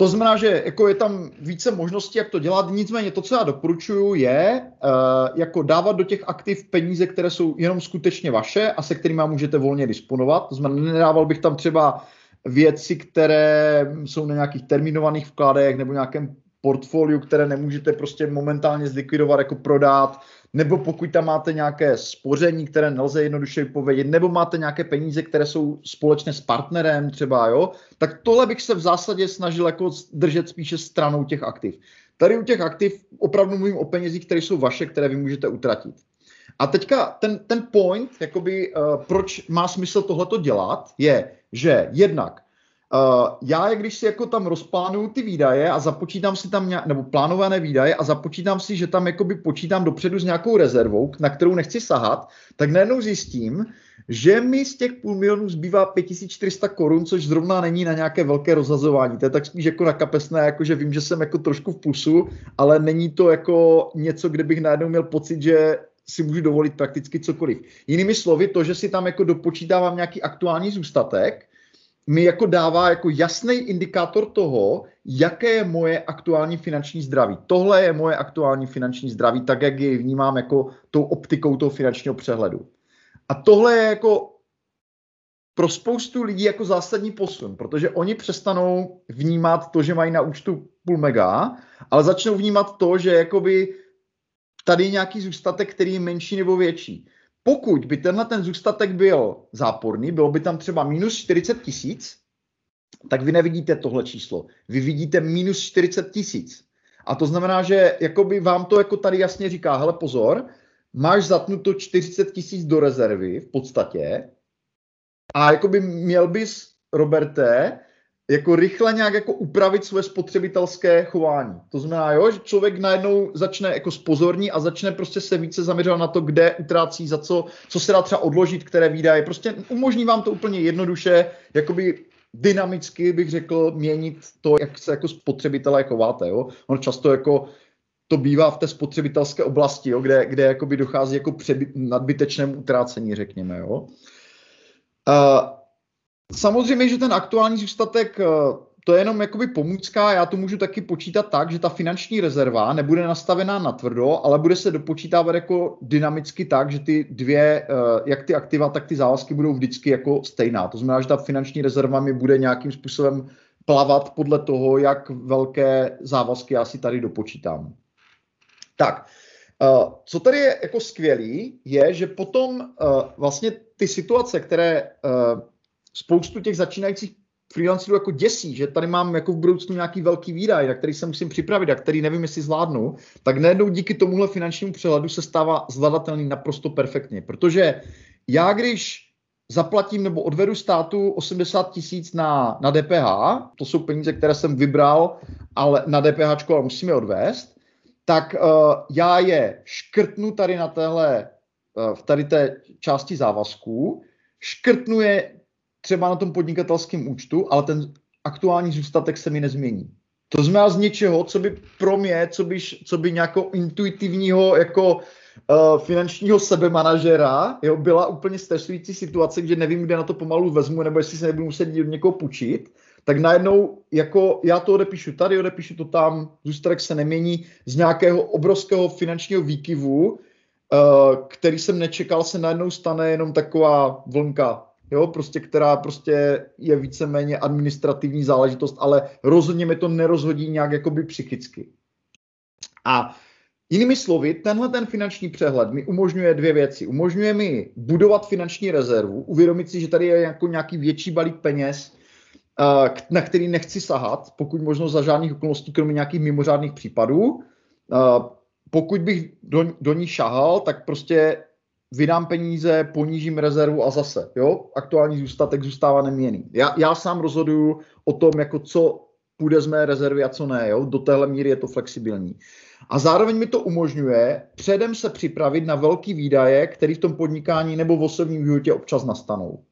to znamená, že jako je tam více možností, jak to dělat, nicméně to, co já doporučuju, je uh, jako dávat do těch aktiv peníze, které jsou jenom skutečně vaše a se kterými můžete volně disponovat. To znamená, nedával bych tam třeba věci, které jsou na nějakých terminovaných vkladech nebo nějakém portfoliu, které nemůžete prostě momentálně zlikvidovat, jako prodat, nebo pokud tam máte nějaké spoření, které nelze jednoduše vypovědět, nebo máte nějaké peníze, které jsou společné s partnerem třeba, jo, tak tohle bych se v zásadě snažil jako držet spíše stranou těch aktiv. Tady u těch aktiv opravdu mluvím o penězích, které jsou vaše, které vy můžete utratit. A teďka ten, ten point, jakoby, uh, proč má smysl tohleto dělat, je, že jednak Uh, já, když si jako tam rozplánuju ty výdaje a započítám si tam nějak, nebo plánované výdaje a započítám si, že tam jakoby počítám dopředu s nějakou rezervou, na kterou nechci sahat, tak najednou zjistím, že mi z těch půl milionů zbývá 5400 korun, což zrovna není na nějaké velké rozhazování. To je tak spíš jako na kapesné, jako že vím, že jsem jako trošku v plusu, ale není to jako něco, kde bych najednou měl pocit, že si můžu dovolit prakticky cokoliv. Jinými slovy, to, že si tam jako dopočítávám nějaký aktuální zůstatek, mi jako dává jako jasný indikátor toho, jaké je moje aktuální finanční zdraví. Tohle je moje aktuální finanční zdraví, tak jak ji vnímám jako tou optikou toho finančního přehledu. A tohle je jako pro spoustu lidí jako zásadní posun, protože oni přestanou vnímat to, že mají na účtu půl mega, ale začnou vnímat to, že jakoby tady je nějaký zůstatek, který je menší nebo větší. Pokud by tenhle ten zůstatek byl záporný, bylo by tam třeba minus 40 tisíc, tak vy nevidíte tohle číslo. Vy vidíte minus 40 tisíc. A to znamená, že jakoby vám to jako tady jasně říká, hele pozor, máš zatnuto 40 tisíc do rezervy v podstatě a jakoby měl bys, Roberte, jako rychle nějak jako upravit své spotřebitelské chování. To znamená, jo, že člověk najednou začne jako spozorní a začne prostě se více zaměřovat na to, kde utrácí, za co, co se dá třeba odložit, které výdaje. Prostě umožní vám to úplně jednoduše, jakoby dynamicky bych řekl, měnit to, jak se jako spotřebitelé chováte. Jo? On často jako to bývá v té spotřebitelské oblasti, jo, kde, kde jakoby dochází jako před nadbytečnému utrácení, řekněme. Jo. Uh, Samozřejmě, že ten aktuální zůstatek, eh, to je jenom jakoby pomůcka, já to můžu taky počítat tak, že ta finanční rezerva nebude nastavená na tvrdo, ale bude se dopočítávat jako dynamicky tak, že ty dvě, eh, jak ty aktiva, tak ty závazky budou vždycky jako stejná. To znamená, že ta finanční rezerva mi bude nějakým způsobem plavat podle toho, jak velké závazky já si tady dopočítám. Tak, eh, co tady je jako skvělý, je, že potom vlastně ty situace, které spoustu těch začínajících freelancerů jako děsí, že tady mám jako v budoucnu nějaký velký výdaj, na který se musím připravit a který nevím, jestli zvládnu, tak najednou díky tomuhle finančnímu přehledu se stává zvladatelný naprosto perfektně. Protože já, když zaplatím nebo odvedu státu 80 tisíc na, na DPH, to jsou peníze, které jsem vybral, ale na DPH, ale musíme odvést, tak uh, já je škrtnu tady na téhle, uh, v tady té části závazků, škrtnu je třeba na tom podnikatelském účtu, ale ten aktuální zůstatek se mi nezmění. To znamená z něčeho, co by pro mě, co by, co by nějakou intuitivního jako uh, finančního sebemanažera, jo, byla úplně stresující situace, kde nevím, kde na to pomalu vezmu, nebo jestli se nebudu muset od někoho půjčit, tak najednou jako já to odepíšu tady, odepíšu to tam, zůstatek se nemění z nějakého obrovského finančního výkyvu, uh, který jsem nečekal, se najednou stane jenom taková vlnka, jo, prostě, která prostě je víceméně administrativní záležitost, ale rozhodně mi to nerozhodí nějak jakoby psychicky. A jinými slovy, tenhle ten finanční přehled mi umožňuje dvě věci. Umožňuje mi budovat finanční rezervu, uvědomit si, že tady je jako nějaký větší balík peněz, na který nechci sahat, pokud možno za žádných okolností, kromě nějakých mimořádných případů. Pokud bych do, do ní šahal, tak prostě vydám peníze, ponížím rezervu a zase, jo, aktuální zůstatek zůstává neměný. Já, já sám rozhoduju o tom, jako co půjde z mé rezervy a co ne, jo, do téhle míry je to flexibilní. A zároveň mi to umožňuje předem se připravit na velký výdaje, které v tom podnikání nebo v osobním životě občas nastanou.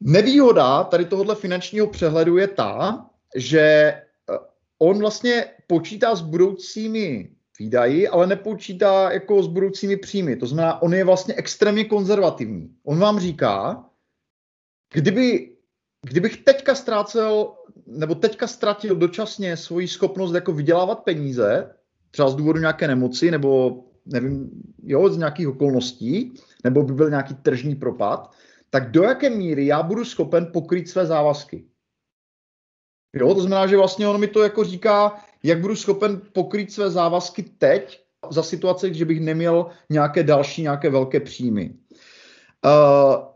Nevýhoda tady tohohle finančního přehledu je ta, že eh, on vlastně počítá s budoucími výdaji, ale nepočítá jako s budoucími příjmy. To znamená, on je vlastně extrémně konzervativní. On vám říká, kdyby, kdybych teďka ztrácel, nebo teďka ztratil dočasně svoji schopnost jako vydělávat peníze, třeba z důvodu nějaké nemoci, nebo nevím, jo, z nějakých okolností, nebo by byl nějaký tržní propad, tak do jaké míry já budu schopen pokrýt své závazky. Jo, to znamená, že vlastně on mi to jako říká, jak budu schopen pokrýt své závazky teď za situace, že bych neměl nějaké další, nějaké velké příjmy. Uh,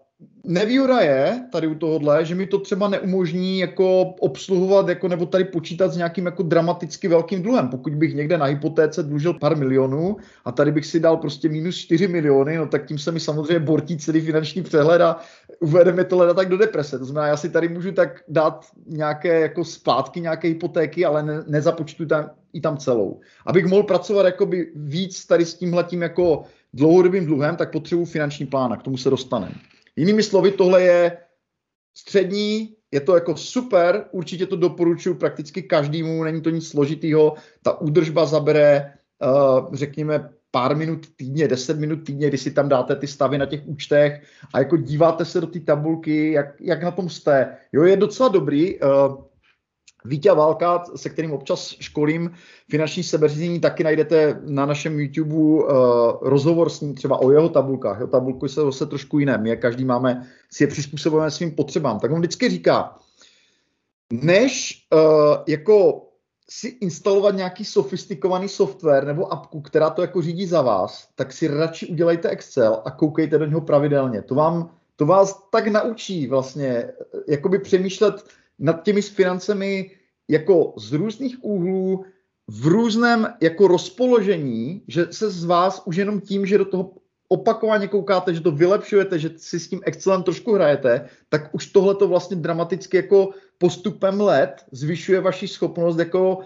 Nevýhoda je tady u tohohle, že mi to třeba neumožní jako obsluhovat jako, nebo tady počítat s nějakým jako dramaticky velkým dluhem. Pokud bych někde na hypotéce dlužil pár milionů a tady bych si dal prostě minus 4 miliony, no tak tím se mi samozřejmě bortí celý finanční přehled a uvede mi tohle tak do deprese. To znamená, já si tady můžu tak dát nějaké jako splátky, nějaké hypotéky, ale ne, nezapočtu tam i tam celou. Abych mohl pracovat jakoby víc tady s tímhletím jako dlouhodobým dluhem, tak potřebuji finanční plán a k tomu se dostaneme. Jinými slovy, tohle je střední, je to jako super, určitě to doporučuji prakticky každému, není to nic složitýho, ta údržba zabere, uh, řekněme, pár minut týdně, 10 minut týdně, kdy si tam dáte ty stavy na těch účtech a jako díváte se do té tabulky, jak, jak na tom jste. Jo, je docela dobrý. Vítě Válka, se kterým občas školím finanční sebeřízení, taky najdete na našem YouTube uh, rozhovor s ním třeba o jeho tabulkách. Jeho tabulky jsou zase trošku jiné. My každý máme, si je přizpůsobujeme svým potřebám. Tak on vždycky říká, než uh, jako si instalovat nějaký sofistikovaný software nebo apku, která to jako řídí za vás, tak si radši udělejte Excel a koukejte do něho pravidelně. To vám to vás tak naučí vlastně jakoby přemýšlet nad těmi financemi jako z různých úhlů, v různém jako rozpoložení, že se z vás už jenom tím, že do toho opakovaně koukáte, že to vylepšujete, že si s tím Excelem trošku hrajete, tak už tohle to vlastně dramaticky jako postupem let zvyšuje vaši schopnost jako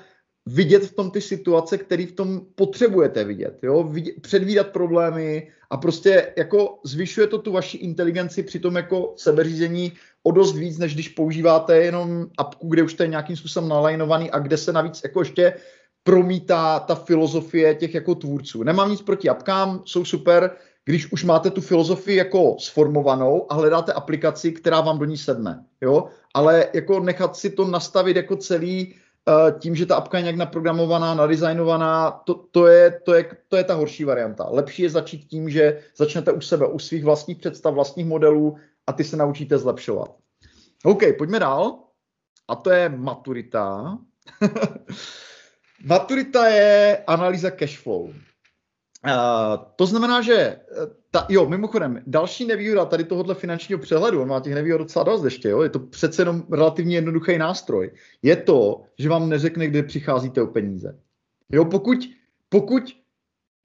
vidět v tom ty situace, které v tom potřebujete vidět, jo? Vidět, předvídat problémy a prostě jako zvyšuje to tu vaši inteligenci při tom jako sebeřízení o dost víc, než když používáte jenom apku, kde už to je nějakým způsobem nalajnovaný a kde se navíc jako ještě promítá ta filozofie těch jako tvůrců. Nemám nic proti apkám, jsou super, když už máte tu filozofii jako sformovanou a hledáte aplikaci, která vám do ní sedne, jo, ale jako nechat si to nastavit jako celý Eh, tím, že ta apka je nějak naprogramovaná, nadizajnovaná, to, to, je, to, je, to je ta horší varianta. Lepší je začít tím, že začnete u sebe, u svých vlastních představ, vlastních modelů a ty se naučíte zlepšovat. OK, pojďme dál. A to je maturita. maturita je analýza cashflow. Uh, to znamená, že eh, ta, jo, mimochodem, další nevýhoda tady tohohle finančního přehledu, on má těch nevýhod docela dost ještě, jo, je to přece jenom relativně jednoduchý nástroj, je to, že vám neřekne, kde přicházíte o peníze. Jo, pokud, pokud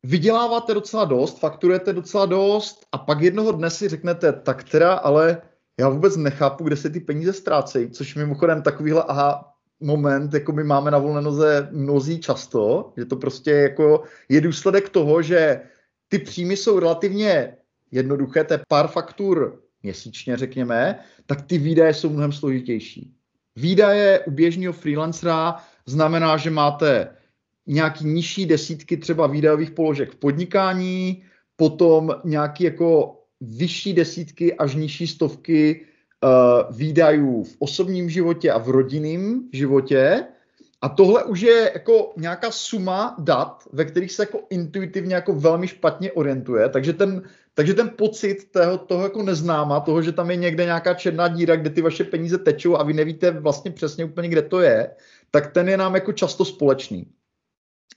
vyděláváte docela dost, fakturujete docela dost a pak jednoho dne si řeknete, tak teda, ale já vůbec nechápu, kde se ty peníze ztrácejí, což mimochodem takovýhle aha moment, jako my máme na volné noze mnozí často, že to prostě jako je důsledek toho, že ty příjmy jsou relativně jednoduché, to je pár faktur měsíčně, řekněme, tak ty výdaje jsou mnohem složitější. Výdaje u běžného freelancera znamená, že máte nějaký nižší desítky třeba výdajových položek v podnikání, potom nějaký jako vyšší desítky až nižší stovky uh, výdajů v osobním životě a v rodinném životě. A tohle už je jako nějaká suma dat, ve kterých se jako intuitivně jako velmi špatně orientuje. Takže ten, takže ten pocit toho, toho jako neznáma, toho, že tam je někde nějaká černá díra, kde ty vaše peníze tečou a vy nevíte vlastně přesně úplně, kde to je, tak ten je nám jako často společný.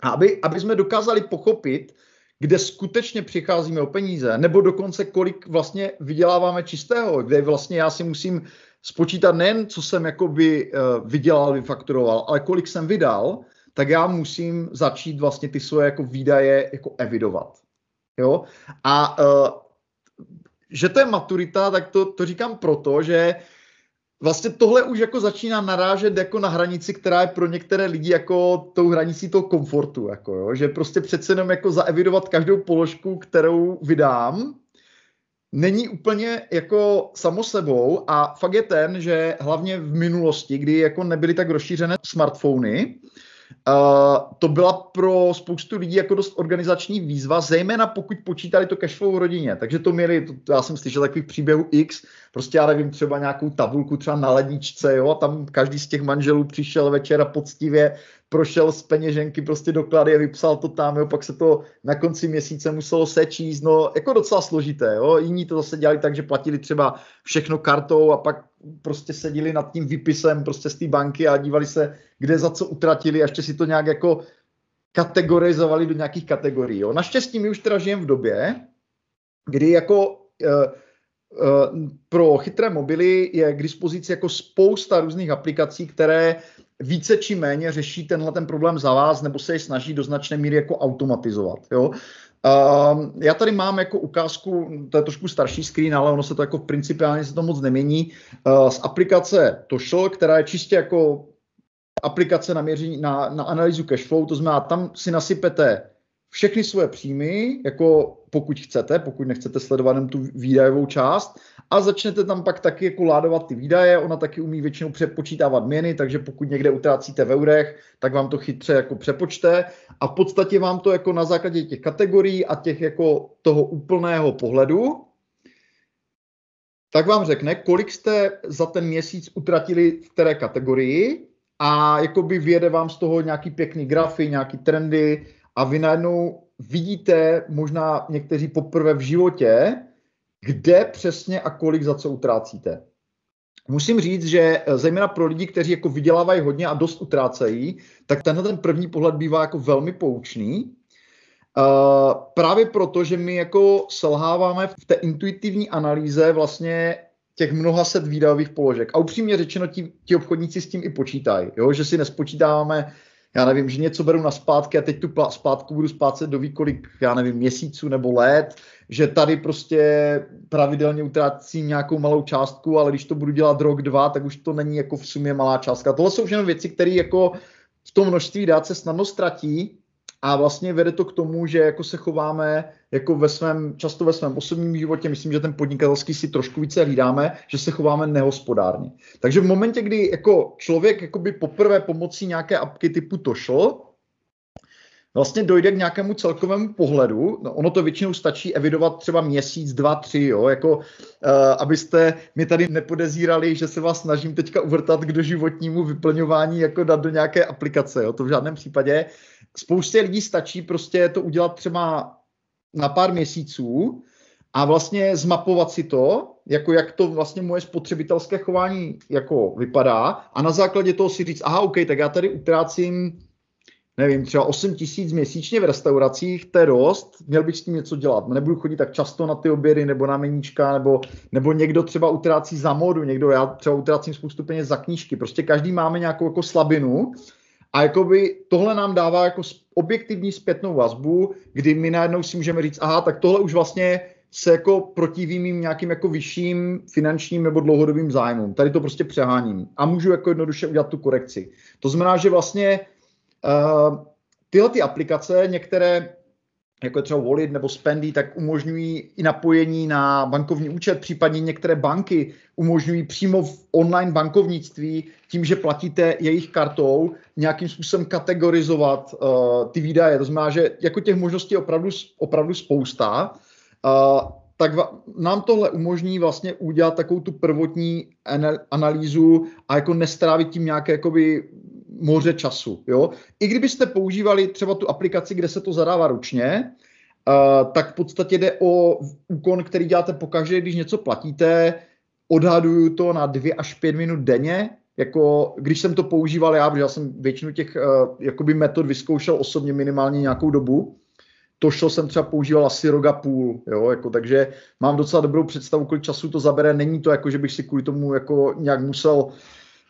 A aby, aby jsme dokázali pochopit, kde skutečně přicházíme o peníze, nebo dokonce kolik vlastně vyděláváme čistého, kde vlastně já si musím spočítat nejen, co jsem jakoby eh, vydělal, vyfakturoval, ale kolik jsem vydal, tak já musím začít vlastně ty svoje jako výdaje jako evidovat. Jo? A uh, že to je maturita, tak to, to říkám proto, že vlastně tohle už jako začíná narážet jako na hranici, která je pro některé lidi jako tou hranicí toho komfortu, jako jo? že prostě přece jenom jako zaevidovat každou položku, kterou vydám, není úplně jako samo sebou a fakt je ten, že hlavně v minulosti, kdy jako nebyly tak rozšířené smartfony, Uh, to byla pro spoustu lidí jako dost organizační výzva, zejména pokud počítali to cashflow v rodině. Takže to měli, to, já jsem slyšel takových příběhů X, prostě já nevím, třeba nějakou tabulku třeba na ledničce, jo, a tam každý z těch manželů přišel večera poctivě prošel z peněženky prostě doklady a vypsal to tam, jo, pak se to na konci měsíce muselo sečíst, no jako docela složité, jo, jiní to zase dělali tak, že platili třeba všechno kartou a pak prostě seděli nad tím výpisem prostě z té banky a dívali se, kde za co utratili a ještě si to nějak jako kategorizovali do nějakých kategorií. Jo. Naštěstí my už teda žijeme v době, kdy jako uh, pro chytré mobily je k dispozici jako spousta různých aplikací, které více či méně řeší tenhle ten problém za vás, nebo se je snaží do značné míry jako automatizovat. Jo? Uh, já tady mám jako ukázku, to je trošku starší screen, ale ono se to jako principiálně se to moc nemění, uh, z aplikace Toshel, která je čistě jako aplikace na, měření, na, na analýzu cashflow, to znamená, tam si nasypete všechny svoje příjmy, jako pokud chcete, pokud nechcete sledovat jen tu výdajovou část a začnete tam pak taky jako ládovat ty výdaje, ona taky umí většinou přepočítávat měny, takže pokud někde utrácíte v eurech, tak vám to chytře jako přepočte. A v podstatě vám to jako na základě těch kategorií a těch jako toho úplného pohledu, tak vám řekne, kolik jste za ten měsíc utratili v které kategorii a jakoby vyjede vám z toho nějaký pěkný grafy, nějaký trendy a vy najednou vidíte možná někteří poprvé v životě, kde přesně a kolik za co utrácíte. Musím říct, že eh, zejména pro lidi, kteří jako vydělávají hodně a dost utrácejí, tak tenhle ten první pohled bývá jako velmi poučný. Uh, právě proto, že my jako selháváme v té intuitivní analýze vlastně těch mnoha set výdajových položek. A upřímně řečeno, ti, ti obchodníci s tím i počítají, jo? že si nespočítáváme já nevím, že něco beru na zpátky a teď tu zpátku budu splácet do kolik, já nevím, měsíců nebo let, že tady prostě pravidelně utrácím nějakou malou částku, ale když to budu dělat rok, dva, tak už to není jako v sumě malá částka. Tohle jsou všechno věci, které jako v tom množství dát se snadno ztratí a vlastně vede to k tomu, že jako se chováme jako ve svém, často ve svém osobním životě, myslím, že ten podnikatelský si trošku více hlídáme, že se chováme nehospodárně. Takže v momentě, kdy jako člověk jakoby poprvé pomocí nějaké apky typu Toshel vlastně dojde k nějakému celkovému pohledu. No, ono to většinou stačí evidovat třeba měsíc, dva, tři, jo, jako uh, abyste mi tady nepodezírali, že se vás snažím teďka uvrtat k doživotnímu vyplňování, jako dát do nějaké aplikace, jo, to v žádném případě. Spoustě lidí stačí prostě to udělat třeba na pár měsíců a vlastně zmapovat si to, jako jak to vlastně moje spotřebitelské chování jako vypadá a na základě toho si říct, aha, OK, tak já tady utrácím nevím, třeba 8 tisíc měsíčně v restauracích, to je dost, měl bych s tím něco dělat. Nebudu chodit tak často na ty obědy nebo na meníčka, nebo, nebo někdo třeba utrácí za modu, někdo, já třeba utrácím spoustu peněz za knížky. Prostě každý máme nějakou jako slabinu a jakoby tohle nám dává jako objektivní zpětnou vazbu, kdy my najednou si můžeme říct, aha, tak tohle už vlastně se jako protiví mým nějakým jako vyšším finančním nebo dlouhodobým zájmům. Tady to prostě přeháním a můžu jako jednoduše udělat tu korekci. To znamená, že vlastně tyhle ty aplikace, některé jako je třeba Wallet nebo Spendy, tak umožňují i napojení na bankovní účet, případně některé banky umožňují přímo v online bankovnictví tím, že platíte jejich kartou, nějakým způsobem kategorizovat uh, ty výdaje. To znamená, že jako těch možností je opravdu, opravdu spousta. Uh, tak nám tohle umožní vlastně udělat takovou tu prvotní analýzu a jako nestrávit tím nějaké jakoby moře času. Jo? I kdybyste používali třeba tu aplikaci, kde se to zadává ručně, uh, tak v podstatě jde o úkon, který děláte pokaždé, když něco platíte. Odhaduju to na dvě až pět minut denně, jako když jsem to používal já, protože já jsem většinu těch uh, jakoby metod vyzkoušel osobně minimálně nějakou dobu, to šlo jsem třeba používal asi roga půl, jo, jako, takže mám docela dobrou představu, kolik času to zabere. Není to jako, že bych si kvůli tomu jako nějak musel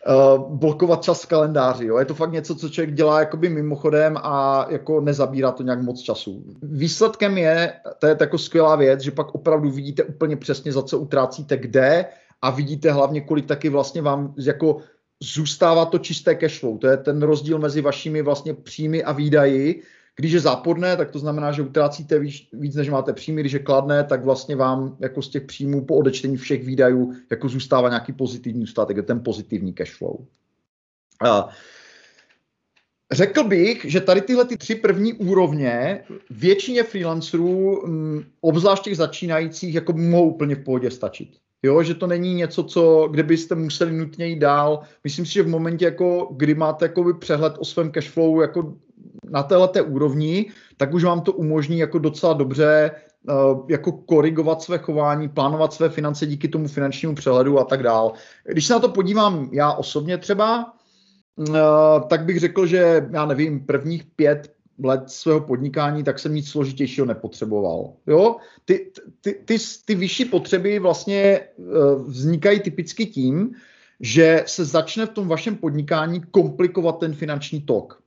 uh, blokovat čas v kalendáři. Jo. Je to fakt něco, co člověk dělá jakoby mimochodem a jako nezabírá to nějak moc času. Výsledkem je, to je jako skvělá věc, že pak opravdu vidíte úplně přesně, za co utrácíte kde a vidíte hlavně, kolik taky vlastně vám jako zůstává to čisté cash flow. To je ten rozdíl mezi vašimi vlastně příjmy a výdaji, když je záporné, tak to znamená, že utrácíte víc, víc, než máte příjmy. Když je kladné, tak vlastně vám jako z těch příjmů po odečtení všech výdajů jako zůstává nějaký pozitivní zůstatek, ten pozitivní cash flow. A Řekl bych, že tady tyhle ty tři první úrovně většině freelancerů, mm, obzvlášť těch začínajících, jako mohou úplně v pohodě stačit. Jo, že to není něco, co, kde byste museli nutně jít dál. Myslím si, že v momentě, jako, kdy máte jako přehled o svém cashflow jako na této úrovni, tak už vám to umožní jako docela dobře uh, jako korigovat své chování, plánovat své finance díky tomu finančnímu přehledu a tak dál. Když se na to podívám já osobně třeba, uh, tak bych řekl, že já nevím, prvních pět let svého podnikání, tak jsem nic složitějšího nepotřeboval. Jo? Ty, ty, ty, ty vyšší potřeby vlastně uh, vznikají typicky tím, že se začne v tom vašem podnikání komplikovat ten finanční tok.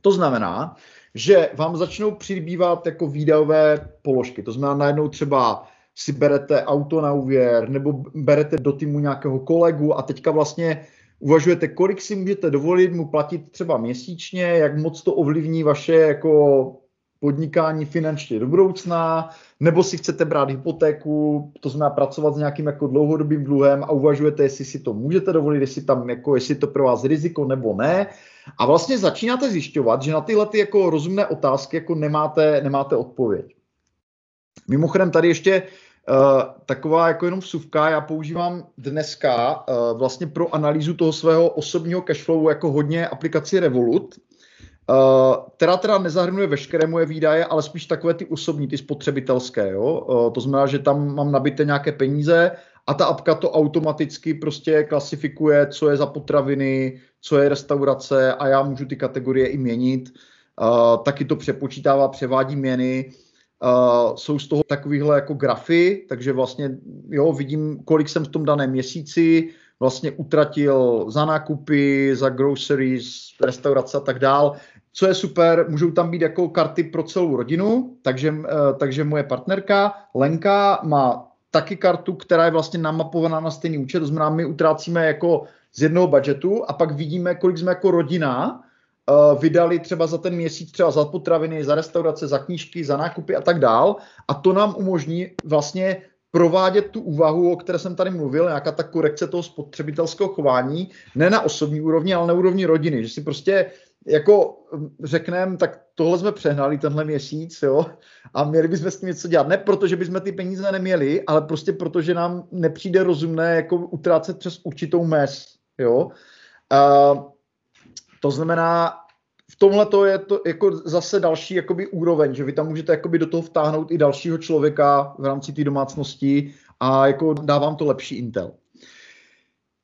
To znamená, že vám začnou přibývat jako výdajové položky. To znamená, najednou třeba si berete auto na úvěr nebo berete do týmu nějakého kolegu a teďka vlastně uvažujete, kolik si můžete dovolit mu platit třeba měsíčně, jak moc to ovlivní vaše jako podnikání finančně do budoucna, nebo si chcete brát hypotéku, to znamená pracovat s nějakým jako dlouhodobým dluhem a uvažujete, jestli si to můžete dovolit, jestli tam jako, jestli to pro vás riziko nebo ne. A vlastně začínáte zjišťovat, že na tyhle ty jako rozumné otázky jako nemáte, nemáte odpověď. Mimochodem tady ještě Uh, taková jako jenom vsuvka, já používám dneska uh, vlastně pro analýzu toho svého osobního cashflowu jako hodně aplikaci Revolut, Uh, která teda nezahrnuje veškeré moje výdaje, ale spíš takové ty osobní, ty spotřebitelské. Jo? Uh, to znamená, že tam mám nabité nějaké peníze a ta apka to automaticky prostě klasifikuje, co je za potraviny, co je restaurace a já můžu ty kategorie i měnit. Uh, taky to přepočítává, převádí měny. Uh, jsou z toho takovýhle jako grafy, takže vlastně jo, vidím, kolik jsem v tom daném měsíci vlastně utratil za nákupy, za groceries, restaurace a tak dál. Co je super, můžou tam být jako karty pro celou rodinu, takže, uh, takže moje partnerka Lenka má taky kartu, která je vlastně namapovaná na stejný účet, to znamená, my utrácíme jako z jednoho budžetu a pak vidíme, kolik jsme jako rodina uh, vydali třeba za ten měsíc, třeba za potraviny, za restaurace, za knížky, za nákupy a tak dál. A to nám umožní vlastně provádět tu úvahu, o které jsem tady mluvil, nějaká ta korekce toho spotřebitelského chování, ne na osobní úrovni, ale na úrovni rodiny, že si prostě jako řekneme, tak tohle jsme přehnali tenhle měsíc, jo, a měli bychom s tím něco dělat. Ne proto, že bychom ty peníze neměli, ale prostě proto, že nám nepřijde rozumné jako utrácet přes určitou mez, jo. A to znamená, v tomhle to je to jako zase další jakoby úroveň, že vy tam můžete jakoby do toho vtáhnout i dalšího člověka v rámci té domácnosti a jako dávám to lepší intel.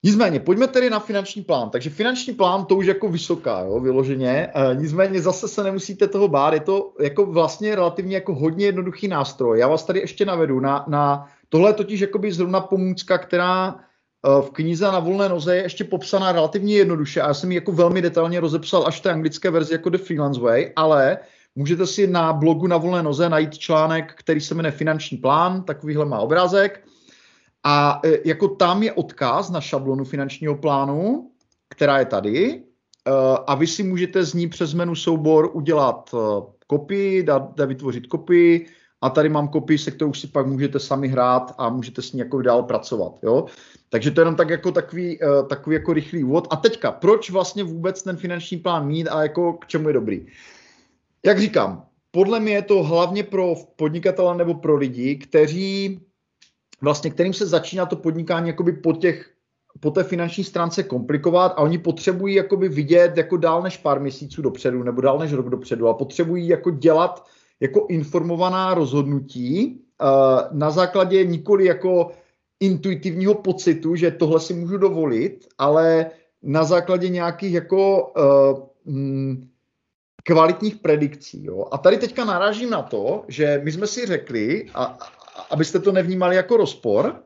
Nicméně, pojďme tedy na finanční plán. Takže finanční plán to už jako vysoká, jo, vyloženě. E, nicméně zase se nemusíte toho bát, je to jako vlastně relativně jako hodně jednoduchý nástroj. Já vás tady ještě navedu na, na tohle je totiž jakoby zrovna pomůcka, která e, v knize na volné noze je ještě popsaná relativně jednoduše a já jsem ji jako velmi detailně rozepsal až v té anglické verzi jako The Freelance Way, ale můžete si na blogu na volné noze najít článek, který se jmenuje Finanční plán, takovýhle má obrázek a e, jako tam je odkaz na šablonu finančního plánu, která je tady, e, a vy si můžete z ní přes menu soubor udělat e, kopii, dáte vytvořit kopii a tady mám kopii, se kterou si pak můžete sami hrát a můžete s ní jako dál pracovat. Jo? Takže to je jenom tak jako takový, takový jako rychlý úvod. A teďka, proč vlastně vůbec ten finanční plán mít a jako k čemu je dobrý? Jak říkám, podle mě je to hlavně pro podnikatele nebo pro lidi, kteří vlastně, kterým se začíná to podnikání jakoby po těch po té finanční stránce komplikovat a oni potřebují jakoby vidět jako dál než pár měsíců dopředu nebo dál než rok dopředu a potřebují jako dělat jako informovaná rozhodnutí uh, na základě nikoli jako intuitivního pocitu, že tohle si můžu dovolit, ale na základě nějakých jako uh, mm, kvalitních predikcí. Jo? A tady teďka narážím na to, že my jsme si řekli, a, abyste to nevnímali jako rozpor,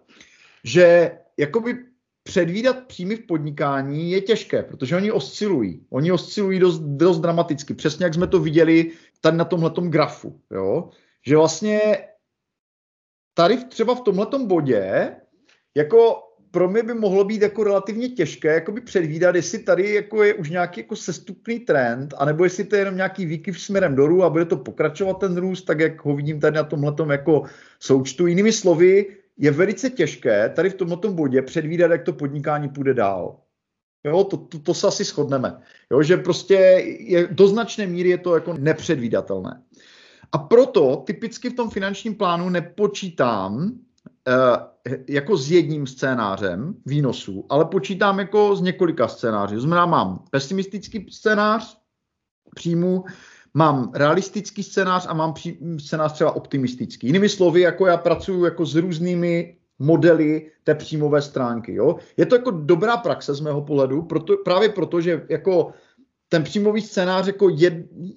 že jakoby předvídat příjmy v podnikání je těžké, protože oni oscilují. Oni oscilují dost, dost dramaticky. Přesně jak jsme to viděli tady na tomhletom grafu. Jo? Že vlastně tady třeba v tomhletom bodě jako pro mě by mohlo být jako relativně těžké jakoby předvídat, jestli tady jako je už nějaký jako sestupný trend, anebo jestli to je jenom nějaký výkyv směrem dolů a bude to pokračovat ten růst, tak jak ho vidím tady na tomhletom jako součtu. Jinými slovy, je velice těžké tady v tomto bodě předvídat, jak to podnikání půjde dál. Jo, to, to, to se asi shodneme. Jo, že prostě je, do značné míry je to jako nepředvídatelné. A proto typicky v tom finančním plánu nepočítám jako s jedním scénářem výnosů, ale počítám jako s několika scénáři. Znamená, mám pesimistický scénář příjmu, mám realistický scénář a mám scénář třeba optimistický. Jinými slovy, jako já pracuji jako s různými modely té příjmové stránky. Jo? Je to jako dobrá praxe z mého pohledu, proto, právě proto, že jako ten příjmový scénář jako jed,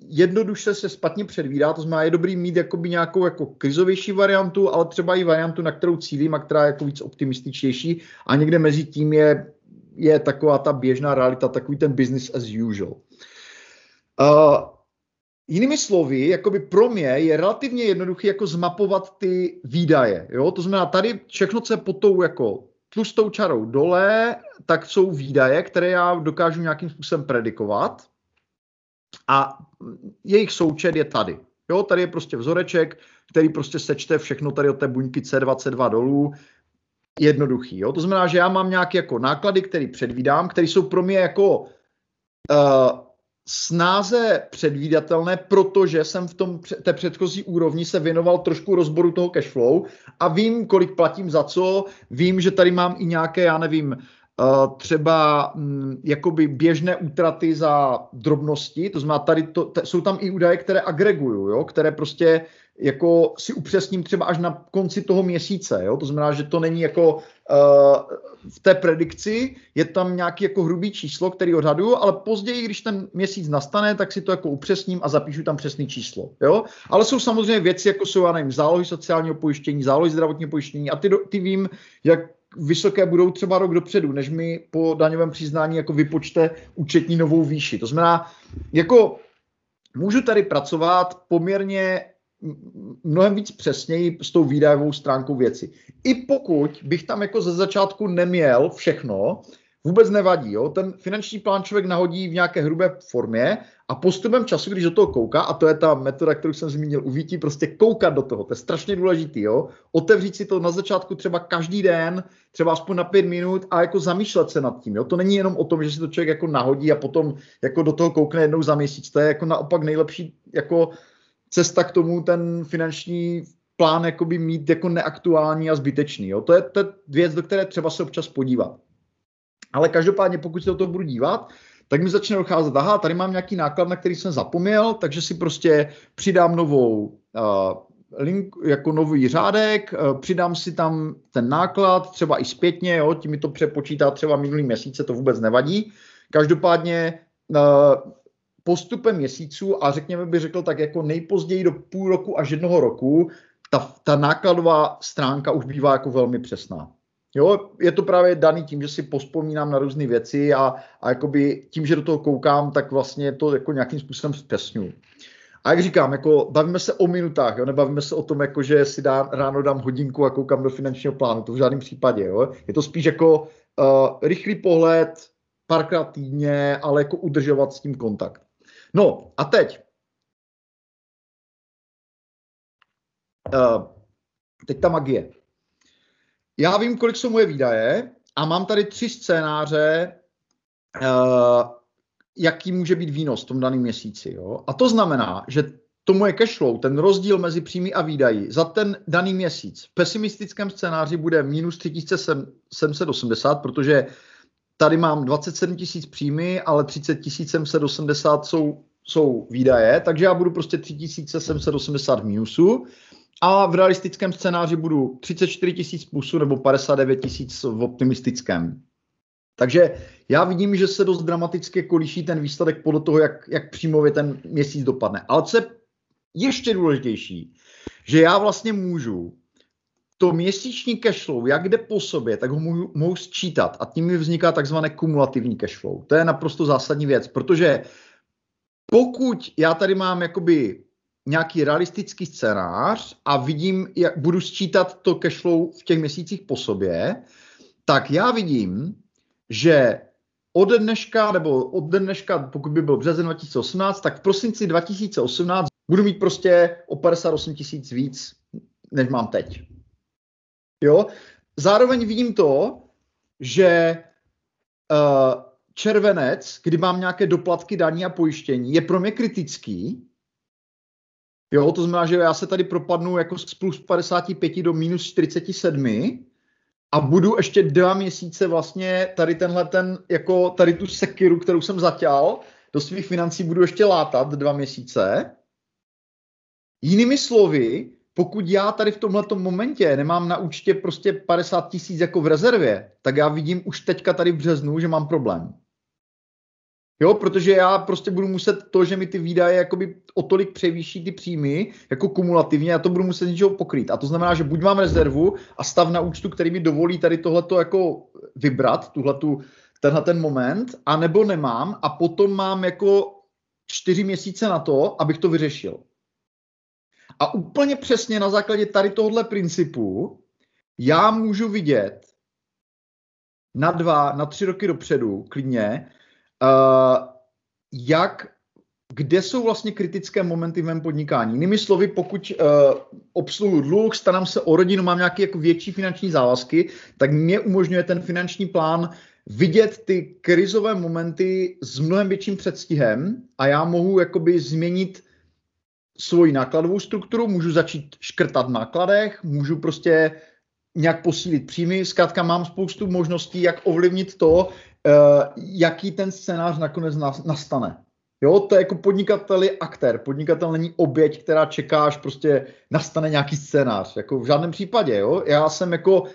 jednoduše se špatně předvídá, to znamená, je dobrý mít jakoby nějakou jako krizovější variantu, ale třeba i variantu, na kterou cílím a která je jako víc optimističtější a někde mezi tím je, je taková ta běžná realita, takový ten business as usual. Uh, Jinými slovy, jakoby pro mě je relativně jednoduché jako zmapovat ty výdaje. Jo? To znamená, tady všechno, co je pod tou jako tlustou čarou dole, tak jsou výdaje, které já dokážu nějakým způsobem predikovat a jejich součet je tady. Jo, tady je prostě vzoreček, který prostě sečte všechno tady od té buňky C22 dolů, jednoduchý. Jo? To znamená, že já mám nějaké jako náklady, které předvídám, které jsou pro mě jako uh, snáze předvídatelné, protože jsem v tom té předchozí úrovni se věnoval trošku rozboru toho cashflow a vím, kolik platím za co, vím, že tady mám i nějaké, já nevím, eh, třeba mm, jakoby běžné útraty za drobnosti, to znamená, tady to, t- jsou tam i údaje, které agreguju, jo, které prostě jako si upřesním třeba až na konci toho měsíce. Jo? To znamená, že to není jako uh, v té predikci, je tam nějaký jako hrubý číslo, který odhaduju, ale později, když ten měsíc nastane, tak si to jako upřesním a zapíšu tam přesný číslo. Jo? Ale jsou samozřejmě věci, jako jsou, já nevím, zálohy sociálního pojištění, zálohy zdravotního pojištění a ty, ty vím, jak vysoké budou třeba rok dopředu, než mi po daňovém přiznání jako vypočte účetní novou výši. To znamená, jako můžu tady pracovat poměrně mnohem víc přesněji s tou výdajovou stránkou věci. I pokud bych tam jako ze začátku neměl všechno, vůbec nevadí. Jo? Ten finanční plán člověk nahodí v nějaké hrubé formě a postupem času, když do toho kouká, a to je ta metoda, kterou jsem zmínil u prostě koukat do toho, to je strašně důležitý, jo? otevřít si to na začátku třeba každý den, třeba aspoň na pět minut a jako zamýšlet se nad tím. Jo? To není jenom o tom, že si to člověk jako nahodí a potom jako do toho koukne jednou za měsíc. To je jako naopak nejlepší jako cesta k tomu ten finanční plán jakoby mít jako neaktuální a zbytečný. Jo? To, je, to je věc, do které třeba se občas podívat. Ale každopádně, pokud se do toho budu dívat, tak mi začne docházet, aha, tady mám nějaký náklad, na který jsem zapomněl, takže si prostě přidám novou uh, link, jako nový řádek, uh, přidám si tam ten náklad, třeba i zpětně, jo, tím mi to přepočítá třeba minulý měsíce, to vůbec nevadí. Každopádně uh, postupem měsíců a řekněme by řekl tak jako nejpozději do půl roku až jednoho roku, ta, ta nákladová stránka už bývá jako velmi přesná. Jo, je to právě daný tím, že si pospomínám na různé věci a, a jakoby tím, že do toho koukám, tak vlastně to jako nějakým způsobem zpřesňuji. A jak říkám, jako bavíme se o minutách, jo? nebavíme se o tom, jako, že si dá, ráno dám hodinku a koukám do finančního plánu, to v žádném případě. Jo? Je to spíš jako uh, rychlý pohled, párkrát týdně, ale jako udržovat s tím kontakt. No a teď, uh, teď ta magie. Já vím, kolik jsou moje výdaje a mám tady tři scénáře, uh, jaký může být výnos v tom daném měsíci. Jo? A to znamená, že to moje cashflow, ten rozdíl mezi příjmy a výdaji za ten daný měsíc v pesimistickém scénáři bude minus 3780, protože tady mám 27 tisíc příjmy, ale 30 780 jsou, jsou výdaje, takže já budu prostě 3780 v mínusu a v realistickém scénáři budu 34 tisíc plusu nebo 59 tisíc v optimistickém. Takže já vidím, že se dost dramaticky kolíší ten výsledek podle toho, jak, jak příjmově ten měsíc dopadne. Ale co je ještě důležitější, že já vlastně můžu to měsíční cashflow, jak jde po sobě, tak ho můžu, mohu sčítat a tím mi vzniká takzvané kumulativní cashflow. To je naprosto zásadní věc, protože pokud já tady mám jakoby nějaký realistický scénář a vidím, jak budu sčítat to cashflow v těch měsících po sobě, tak já vidím, že od dneška, nebo od dneška, pokud by byl březen 2018, tak v prosinci 2018 budu mít prostě o 58 tisíc víc, než mám teď. Jo? Zároveň vidím to, že uh, červenec, kdy mám nějaké doplatky daní a pojištění, je pro mě kritický. Jo, to znamená, že já se tady propadnu jako z plus 55 do minus 47 a budu ještě dva měsíce vlastně tady tenhle ten, jako tady tu sekiru, kterou jsem zatěl, do svých financí budu ještě látat dva měsíce. Jinými slovy, pokud já tady v tomhle momentě nemám na účtě prostě 50 tisíc jako v rezervě, tak já vidím už teďka tady v březnu, že mám problém. Jo, protože já prostě budu muset to, že mi ty výdaje jakoby o tolik převýší ty příjmy, jako kumulativně, já to budu muset něčeho pokrýt. A to znamená, že buď mám rezervu a stav na účtu, který mi dovolí tady tohleto jako vybrat, tuhletu, tenhle ten moment, a nebo nemám a potom mám jako čtyři měsíce na to, abych to vyřešil. A úplně přesně na základě tady tohohle principu já můžu vidět na dva, na tři roky dopředu, klidně, uh, jak, kde jsou vlastně kritické momenty v mém podnikání. Jinými slovy, pokud uh, obsluhu dluh, starám se o rodinu, mám nějaké jako větší finanční závazky, tak mě umožňuje ten finanční plán vidět ty krizové momenty s mnohem větším předstihem a já mohu jakoby změnit svoji nákladovou strukturu, můžu začít škrtat v nákladech, můžu prostě nějak posílit příjmy. Zkrátka mám spoustu možností, jak ovlivnit to, eh, jaký ten scénář nakonec nastane. Jo, to je jako podnikatel je aktér. Podnikatel není oběť, která čeká, až prostě nastane nějaký scénář. Jako v žádném případě, jo. Já jsem jako uh,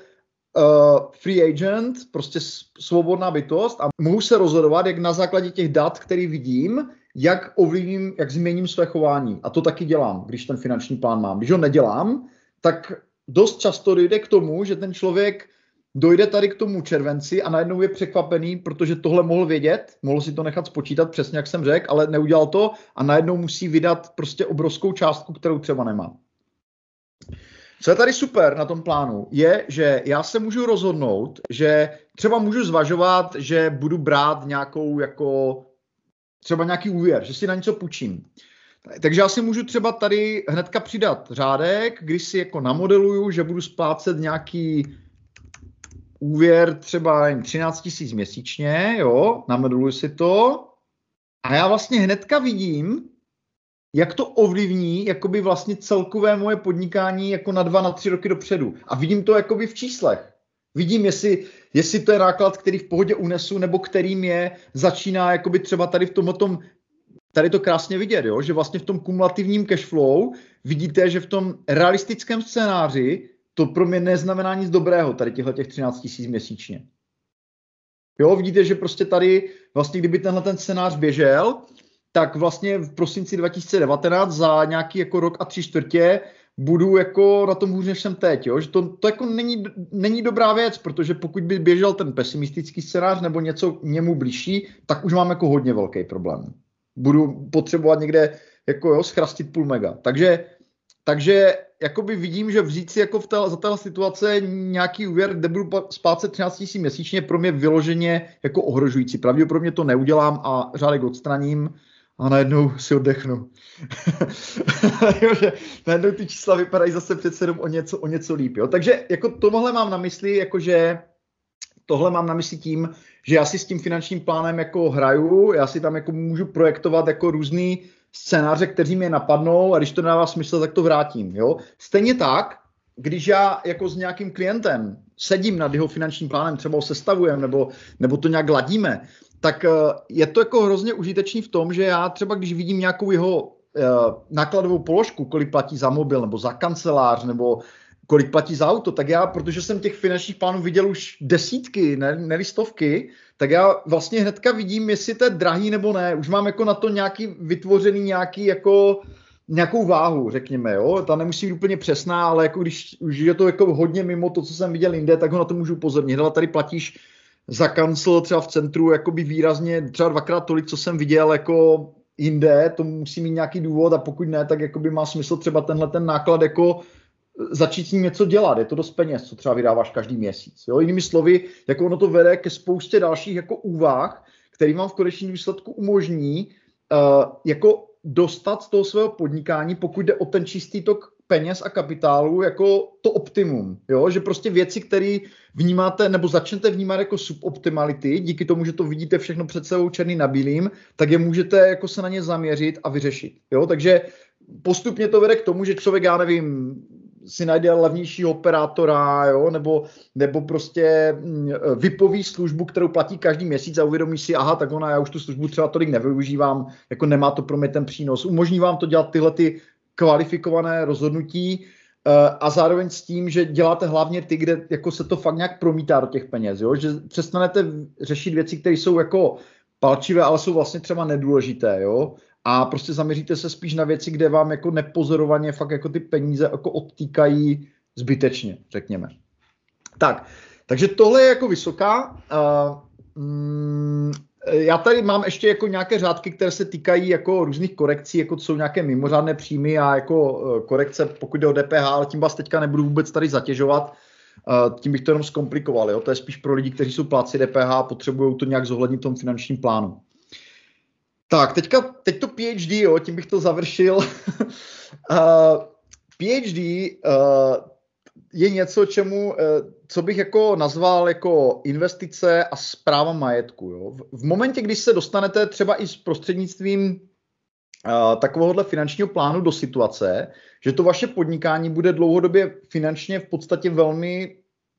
free agent, prostě svobodná bytost a mohu se rozhodovat, jak na základě těch dat, který vidím, jak ovlivním, jak změním své chování. A to taky dělám, když ten finanční plán mám. Když ho nedělám, tak dost často dojde k tomu, že ten člověk dojde tady k tomu červenci a najednou je překvapený, protože tohle mohl vědět, mohl si to nechat spočítat přesně, jak jsem řekl, ale neudělal to a najednou musí vydat prostě obrovskou částku, kterou třeba nemá. Co je tady super na tom plánu, je, že já se můžu rozhodnout, že třeba můžu zvažovat, že budu brát nějakou jako třeba nějaký úvěr, že si na něco půjčím. Takže já si můžu třeba tady hnedka přidat řádek, když si jako namodeluju, že budu splácet nějaký úvěr třeba jen 13 tisíc měsíčně, jo, namodeluju si to a já vlastně hnedka vidím, jak to ovlivní jakoby vlastně celkové moje podnikání jako na dva, na tři roky dopředu. A vidím to jakoby v číslech. Vidím, jestli, jestli to je náklad, který v pohodě unesu, nebo kterým je, začíná jakoby třeba tady v tom, tady to krásně vidět, jo? že vlastně v tom kumulativním cashflow vidíte, že v tom realistickém scénáři to pro mě neznamená nic dobrého, tady těchto těch 13 tisíc měsíčně. Jo, vidíte, že prostě tady, vlastně kdyby tenhle ten scénář běžel, tak vlastně v prosinci 2019 za nějaký jako rok a tři čtvrtě budu jako na tom hůř, než jsem teď, jo? že to, to jako není, není dobrá věc, protože pokud by běžel ten pesimistický scénář nebo něco němu blížší, tak už mám jako hodně velký problém. Budu potřebovat někde jako jo, schrastit půl mega. Takže, takže jakoby vidím, že vzít si jako v té, za téhle situace nějaký úvěr, kde budu splácet 13 000 měsíčně, pro mě vyloženě jako ohrožující. Pravděpodobně to neudělám a řádek odstraním a najednou si oddechnu. že najednou ty čísla vypadají zase přece jenom o něco, o něco líp. Jo. Takže jako tohle mám na mysli, jakože tohle mám na mysli tím, že já si s tím finančním plánem jako hraju, já si tam jako můžu projektovat jako různý scénáře, kteří mě napadnou a když to nedává smysl, tak to vrátím. Jo? Stejně tak, když já jako s nějakým klientem sedím nad jeho finančním plánem, třeba ho sestavujeme nebo, nebo to nějak ladíme, tak eh, je to jako hrozně užitečný v tom, že já třeba když vidím nějakou jeho uh, nákladovou položku, kolik platí za mobil nebo za kancelář nebo kolik platí za auto, tak já, protože jsem těch finančních plánů viděl už desítky, ne, ne stovky, tak já vlastně hnedka vidím, jestli to je drahý nebo ne. Už mám jako na to nějaký vytvořený nějaký jako nějakou váhu, řekněme, jo. Ta nemusí být úplně přesná, ale jako když už je to jako hodně mimo to, co jsem viděl jinde, tak ho na to můžu upozornit. Hele, tady platíš za kancel třeba v centru jakoby výrazně třeba dvakrát tolik, co jsem viděl jako jinde, to musí mít nějaký důvod a pokud ne, tak jakoby má smysl třeba tenhle ten náklad jako začít s ním něco dělat. Je to dost peněz, co třeba vydáváš každý měsíc. Jo? Jinými slovy, jako ono to vede ke spoustě dalších jako úvah, který vám v konečném důsledku umožní uh, jako dostat z toho svého podnikání, pokud jde o ten čistý tok peněz a kapitálu, jako to optimum. Jo? Že prostě věci, které vnímáte, nebo začnete vnímat jako suboptimality, díky tomu, že to vidíte všechno před sebou černý na bílým, tak je můžete jako se na ně zaměřit a vyřešit. Jo? Takže postupně to vede k tomu, že člověk, já nevím, si najde levnějšího operátora, jo, nebo, nebo prostě mm, vypoví službu, kterou platí každý měsíc a uvědomí si, aha, tak ona, já už tu službu třeba tolik nevyužívám, jako nemá to pro mě ten přínos. Umožní vám to dělat tyhle ty kvalifikované rozhodnutí eh, a zároveň s tím, že děláte hlavně ty, kde jako se to fakt nějak promítá do těch peněz, jo? že přestanete řešit věci, které jsou jako palčivé, ale jsou vlastně třeba nedůležité, jo? a prostě zaměříte se spíš na věci, kde vám jako nepozorovaně fakt jako ty peníze jako odtýkají zbytečně, řekněme. Tak, takže tohle je jako vysoká. Uh, mm, já tady mám ještě jako nějaké řádky, které se týkají jako různých korekcí, jako jsou nějaké mimořádné příjmy a jako e, korekce, pokud jde o DPH, ale tím vás teďka nebudu vůbec tady zatěžovat. Uh, tím bych to jenom zkomplikoval. Jo? To je spíš pro lidi, kteří jsou pláci DPH a potřebují to nějak zohlednit v tom finančním plánu. Tak, teďka, teď to PhD, jo, tím bych to završil. PhD je něco, čemu, co bych jako nazval jako investice a zpráva majetku. Jo. V momentě, když se dostanete třeba i s prostřednictvím uh, takovéhohle finančního plánu do situace, že to vaše podnikání bude dlouhodobě finančně v podstatě velmi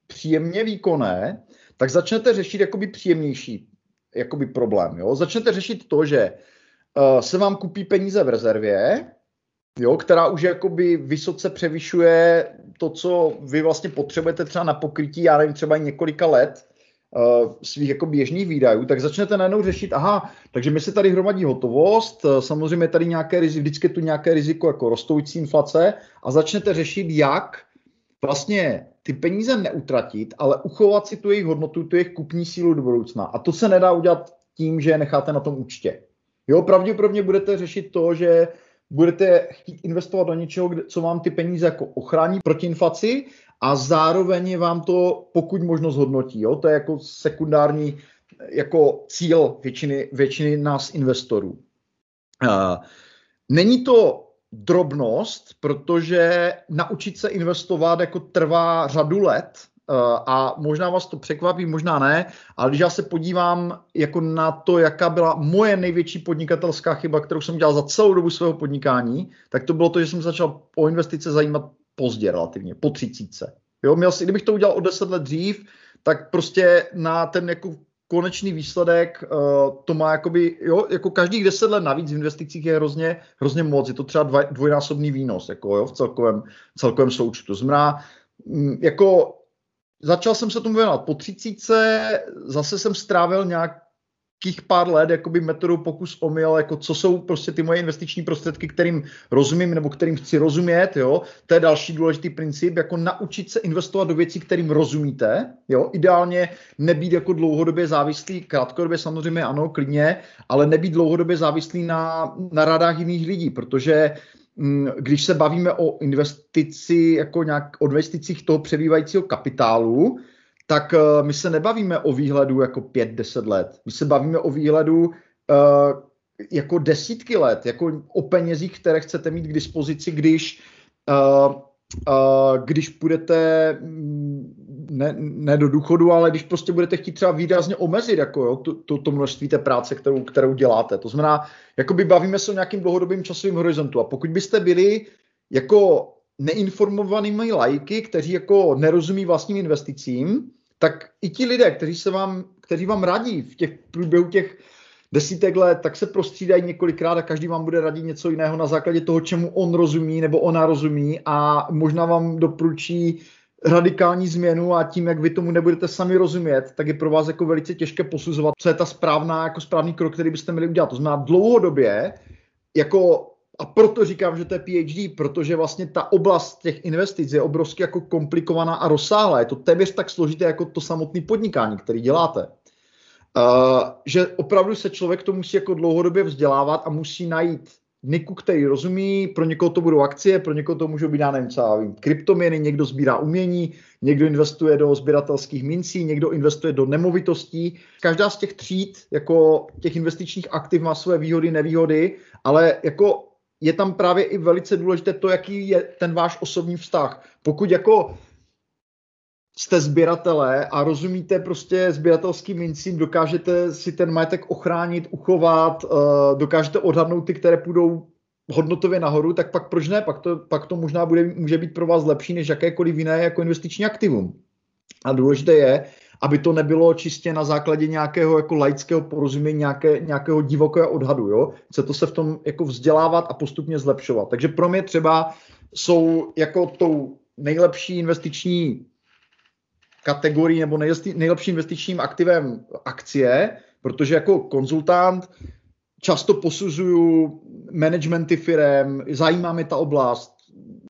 příjemně výkonné, tak začnete řešit jakoby příjemnější jakoby problém. Jo? Začnete řešit to, že uh, se vám kupí peníze v rezervě, jo, která už jakoby vysoce převyšuje to, co vy vlastně potřebujete třeba na pokrytí, já nevím, třeba několika let uh, svých jako běžných výdajů, tak začnete najednou řešit, aha, takže mi se tady hromadí hotovost, uh, samozřejmě tady nějaké riziko, vždycky tu nějaké riziko jako rostoucí inflace a začnete řešit, jak vlastně ty peníze neutratit, ale uchovat si tu jejich hodnotu, tu jejich kupní sílu do budoucna. A to se nedá udělat tím, že je necháte na tom účtě. Jo, pravděpodobně budete řešit to, že budete chtít investovat do něčeho, co vám ty peníze jako ochrání proti inflaci a zároveň vám to pokud možno zhodnotí. Jo? To je jako sekundární jako cíl většiny, většiny nás investorů. Není to drobnost, protože naučit se investovat jako trvá řadu let a možná vás to překvapí, možná ne, ale když já se podívám jako na to, jaká byla moje největší podnikatelská chyba, kterou jsem dělal za celou dobu svého podnikání, tak to bylo to, že jsem začal o investice zajímat pozdě relativně, po třicítce. Jo, měl si, kdybych to udělal o deset let dřív, tak prostě na ten jako konečný výsledek uh, to má jakoby, jo, jako každých deset let navíc v investicích je hrozně, hrozně moc, je to třeba dva, dvojnásobný výnos, jako jo, v celkovém, celkovém součtu. Znamená, mm, jako začal jsem se tomu věnovat po třicíce, zase jsem strávil nějak nějakých pár let jakoby metodou pokus omyl, jako co jsou prostě ty moje investiční prostředky, kterým rozumím nebo kterým chci rozumět, jo. To je další důležitý princip, jako naučit se investovat do věcí, kterým rozumíte, jo. Ideálně nebýt jako dlouhodobě závislý, krátkodobě samozřejmě ano, klidně, ale nebýt dlouhodobě závislý na, na radách jiných lidí, protože mm, když se bavíme o investici, jako nějak o investicích toho přebývajícího kapitálu, tak uh, my se nebavíme o výhledu jako 5-10 let. My se bavíme o výhledu uh, jako desítky let, jako o penězích, které chcete mít k dispozici, když uh, když půjdete mm, ne, ne do důchodu, ale když prostě budete chtít třeba výrazně omezit jako, jo, to, to, to množství té práce, kterou, kterou děláte. To znamená, jakoby bavíme se o nějakým dlouhodobým časovým horizontu. A pokud byste byli jako neinformovanými lajky, kteří jako nerozumí vlastním investicím, tak i ti lidé, kteří, se vám, kteří vám radí v těch průběhu těch desítek let, tak se prostřídají několikrát a každý vám bude radit něco jiného na základě toho, čemu on rozumí nebo ona rozumí a možná vám doporučí radikální změnu a tím, jak vy tomu nebudete sami rozumět, tak je pro vás jako velice těžké posuzovat, co je ta správná, jako správný krok, který byste měli udělat. To znamená dlouhodobě, jako a proto říkám, že to je PhD, protože vlastně ta oblast těch investic je obrovsky jako komplikovaná a rozsáhlá. Je to téměř tak složité jako to samotné podnikání, který děláte. Uh, že opravdu se člověk to musí jako dlouhodobě vzdělávat a musí najít niku, který rozumí, pro někoho to budou akcie, pro někoho to můžou být, já nevím, já vím, kryptoměny, někdo sbírá umění, někdo investuje do sběratelských mincí, někdo investuje do nemovitostí. Každá z těch tříd, jako těch investičních aktiv má své výhody, nevýhody, ale jako je tam právě i velice důležité to, jaký je ten váš osobní vztah. Pokud jako jste sběratelé a rozumíte prostě sběratelským mincím, dokážete si ten majetek ochránit, uchovat, eh, dokážete odhadnout ty, které půjdou hodnotově nahoru, tak pak proč ne? Pak to, pak to možná bude, může být pro vás lepší než jakékoliv jiné jako investiční aktivum. A důležité je, aby to nebylo čistě na základě nějakého jako laického porozumění, nějaké, nějakého divokého odhadu. Jo? Chce to se v tom jako vzdělávat a postupně zlepšovat. Takže pro mě třeba jsou jako tou nejlepší investiční kategorii nebo nejlepším investičním aktivem akcie, protože jako konzultant často posuzuju managementy firem, zajímá mě ta oblast,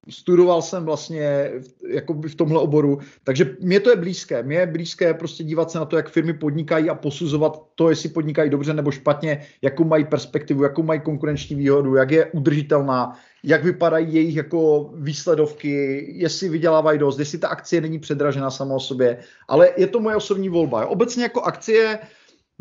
studoval jsem vlastně jako v tomhle oboru, takže mě to je blízké. Mě je blízké prostě dívat se na to, jak firmy podnikají a posuzovat to, jestli podnikají dobře nebo špatně, jakou mají perspektivu, jakou mají konkurenční výhodu, jak je udržitelná, jak vypadají jejich jako výsledovky, jestli vydělávají dost, jestli ta akcie není předražená sama o sobě, ale je to moje osobní volba. Obecně jako akcie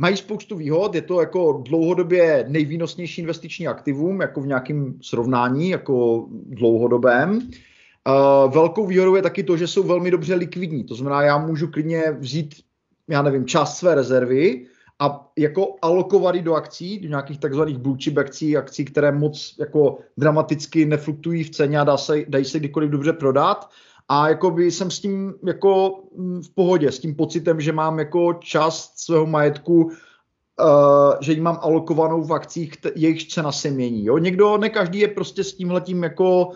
mají spoustu výhod, je to jako dlouhodobě nejvýnosnější investiční aktivum, jako v nějakém srovnání, jako dlouhodobém. Uh, velkou výhodou je taky to, že jsou velmi dobře likvidní, to znamená, já můžu klidně vzít, já nevím, část své rezervy a jako alokovat do akcí, do nějakých takzvaných blue chip akcí, akcí, které moc jako dramaticky nefluktují v ceně a dá se, dají se kdykoliv dobře prodat a jakoby jsem s tím jako mm, v pohodě, s tím pocitem, že mám jako část svého majetku, uh, že ji mám alokovanou v akcích, jejich cena se mění. Jo? Někdo, ne každý je prostě s tímhletím jako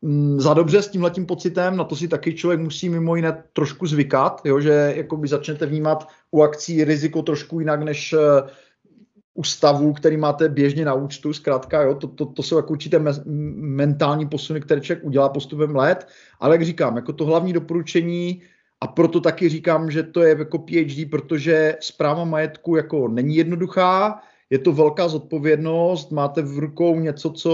um, za dobře s tímhletím pocitem, na to si taky člověk musí mimo jiné trošku zvykat, jo? že jakoby začnete vnímat u akcí riziko trošku jinak než uh, ústavu, který máte běžně na účtu, zkrátka, jo, to, to, to jsou jako určité me, mentální posuny, které člověk udělá postupem let, ale jak říkám, jako to hlavní doporučení a proto taky říkám, že to je jako PhD, protože zpráva majetku jako není jednoduchá, je to velká zodpovědnost, máte v rukou něco, co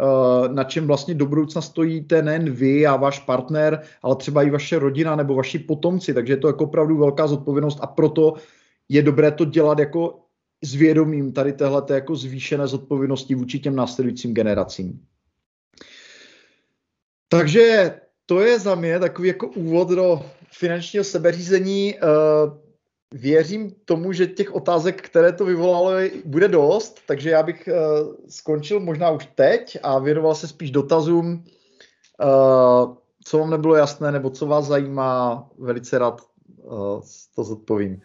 eh, na čem vlastně do budoucna stojíte nejen vy a váš partner, ale třeba i vaše rodina nebo vaši potomci, takže je to jako opravdu velká zodpovědnost a proto je dobré to dělat jako s vědomím tady téhle jako zvýšené zodpovědnosti vůči těm následujícím generacím. Takže to je za mě takový jako úvod do finančního sebeřízení. Eh, věřím tomu, že těch otázek, které to vyvolalo, bude dost, takže já bych eh, skončil možná už teď a věnoval se spíš dotazům, eh, co vám nebylo jasné nebo co vás zajímá, velice rád to zodpovím.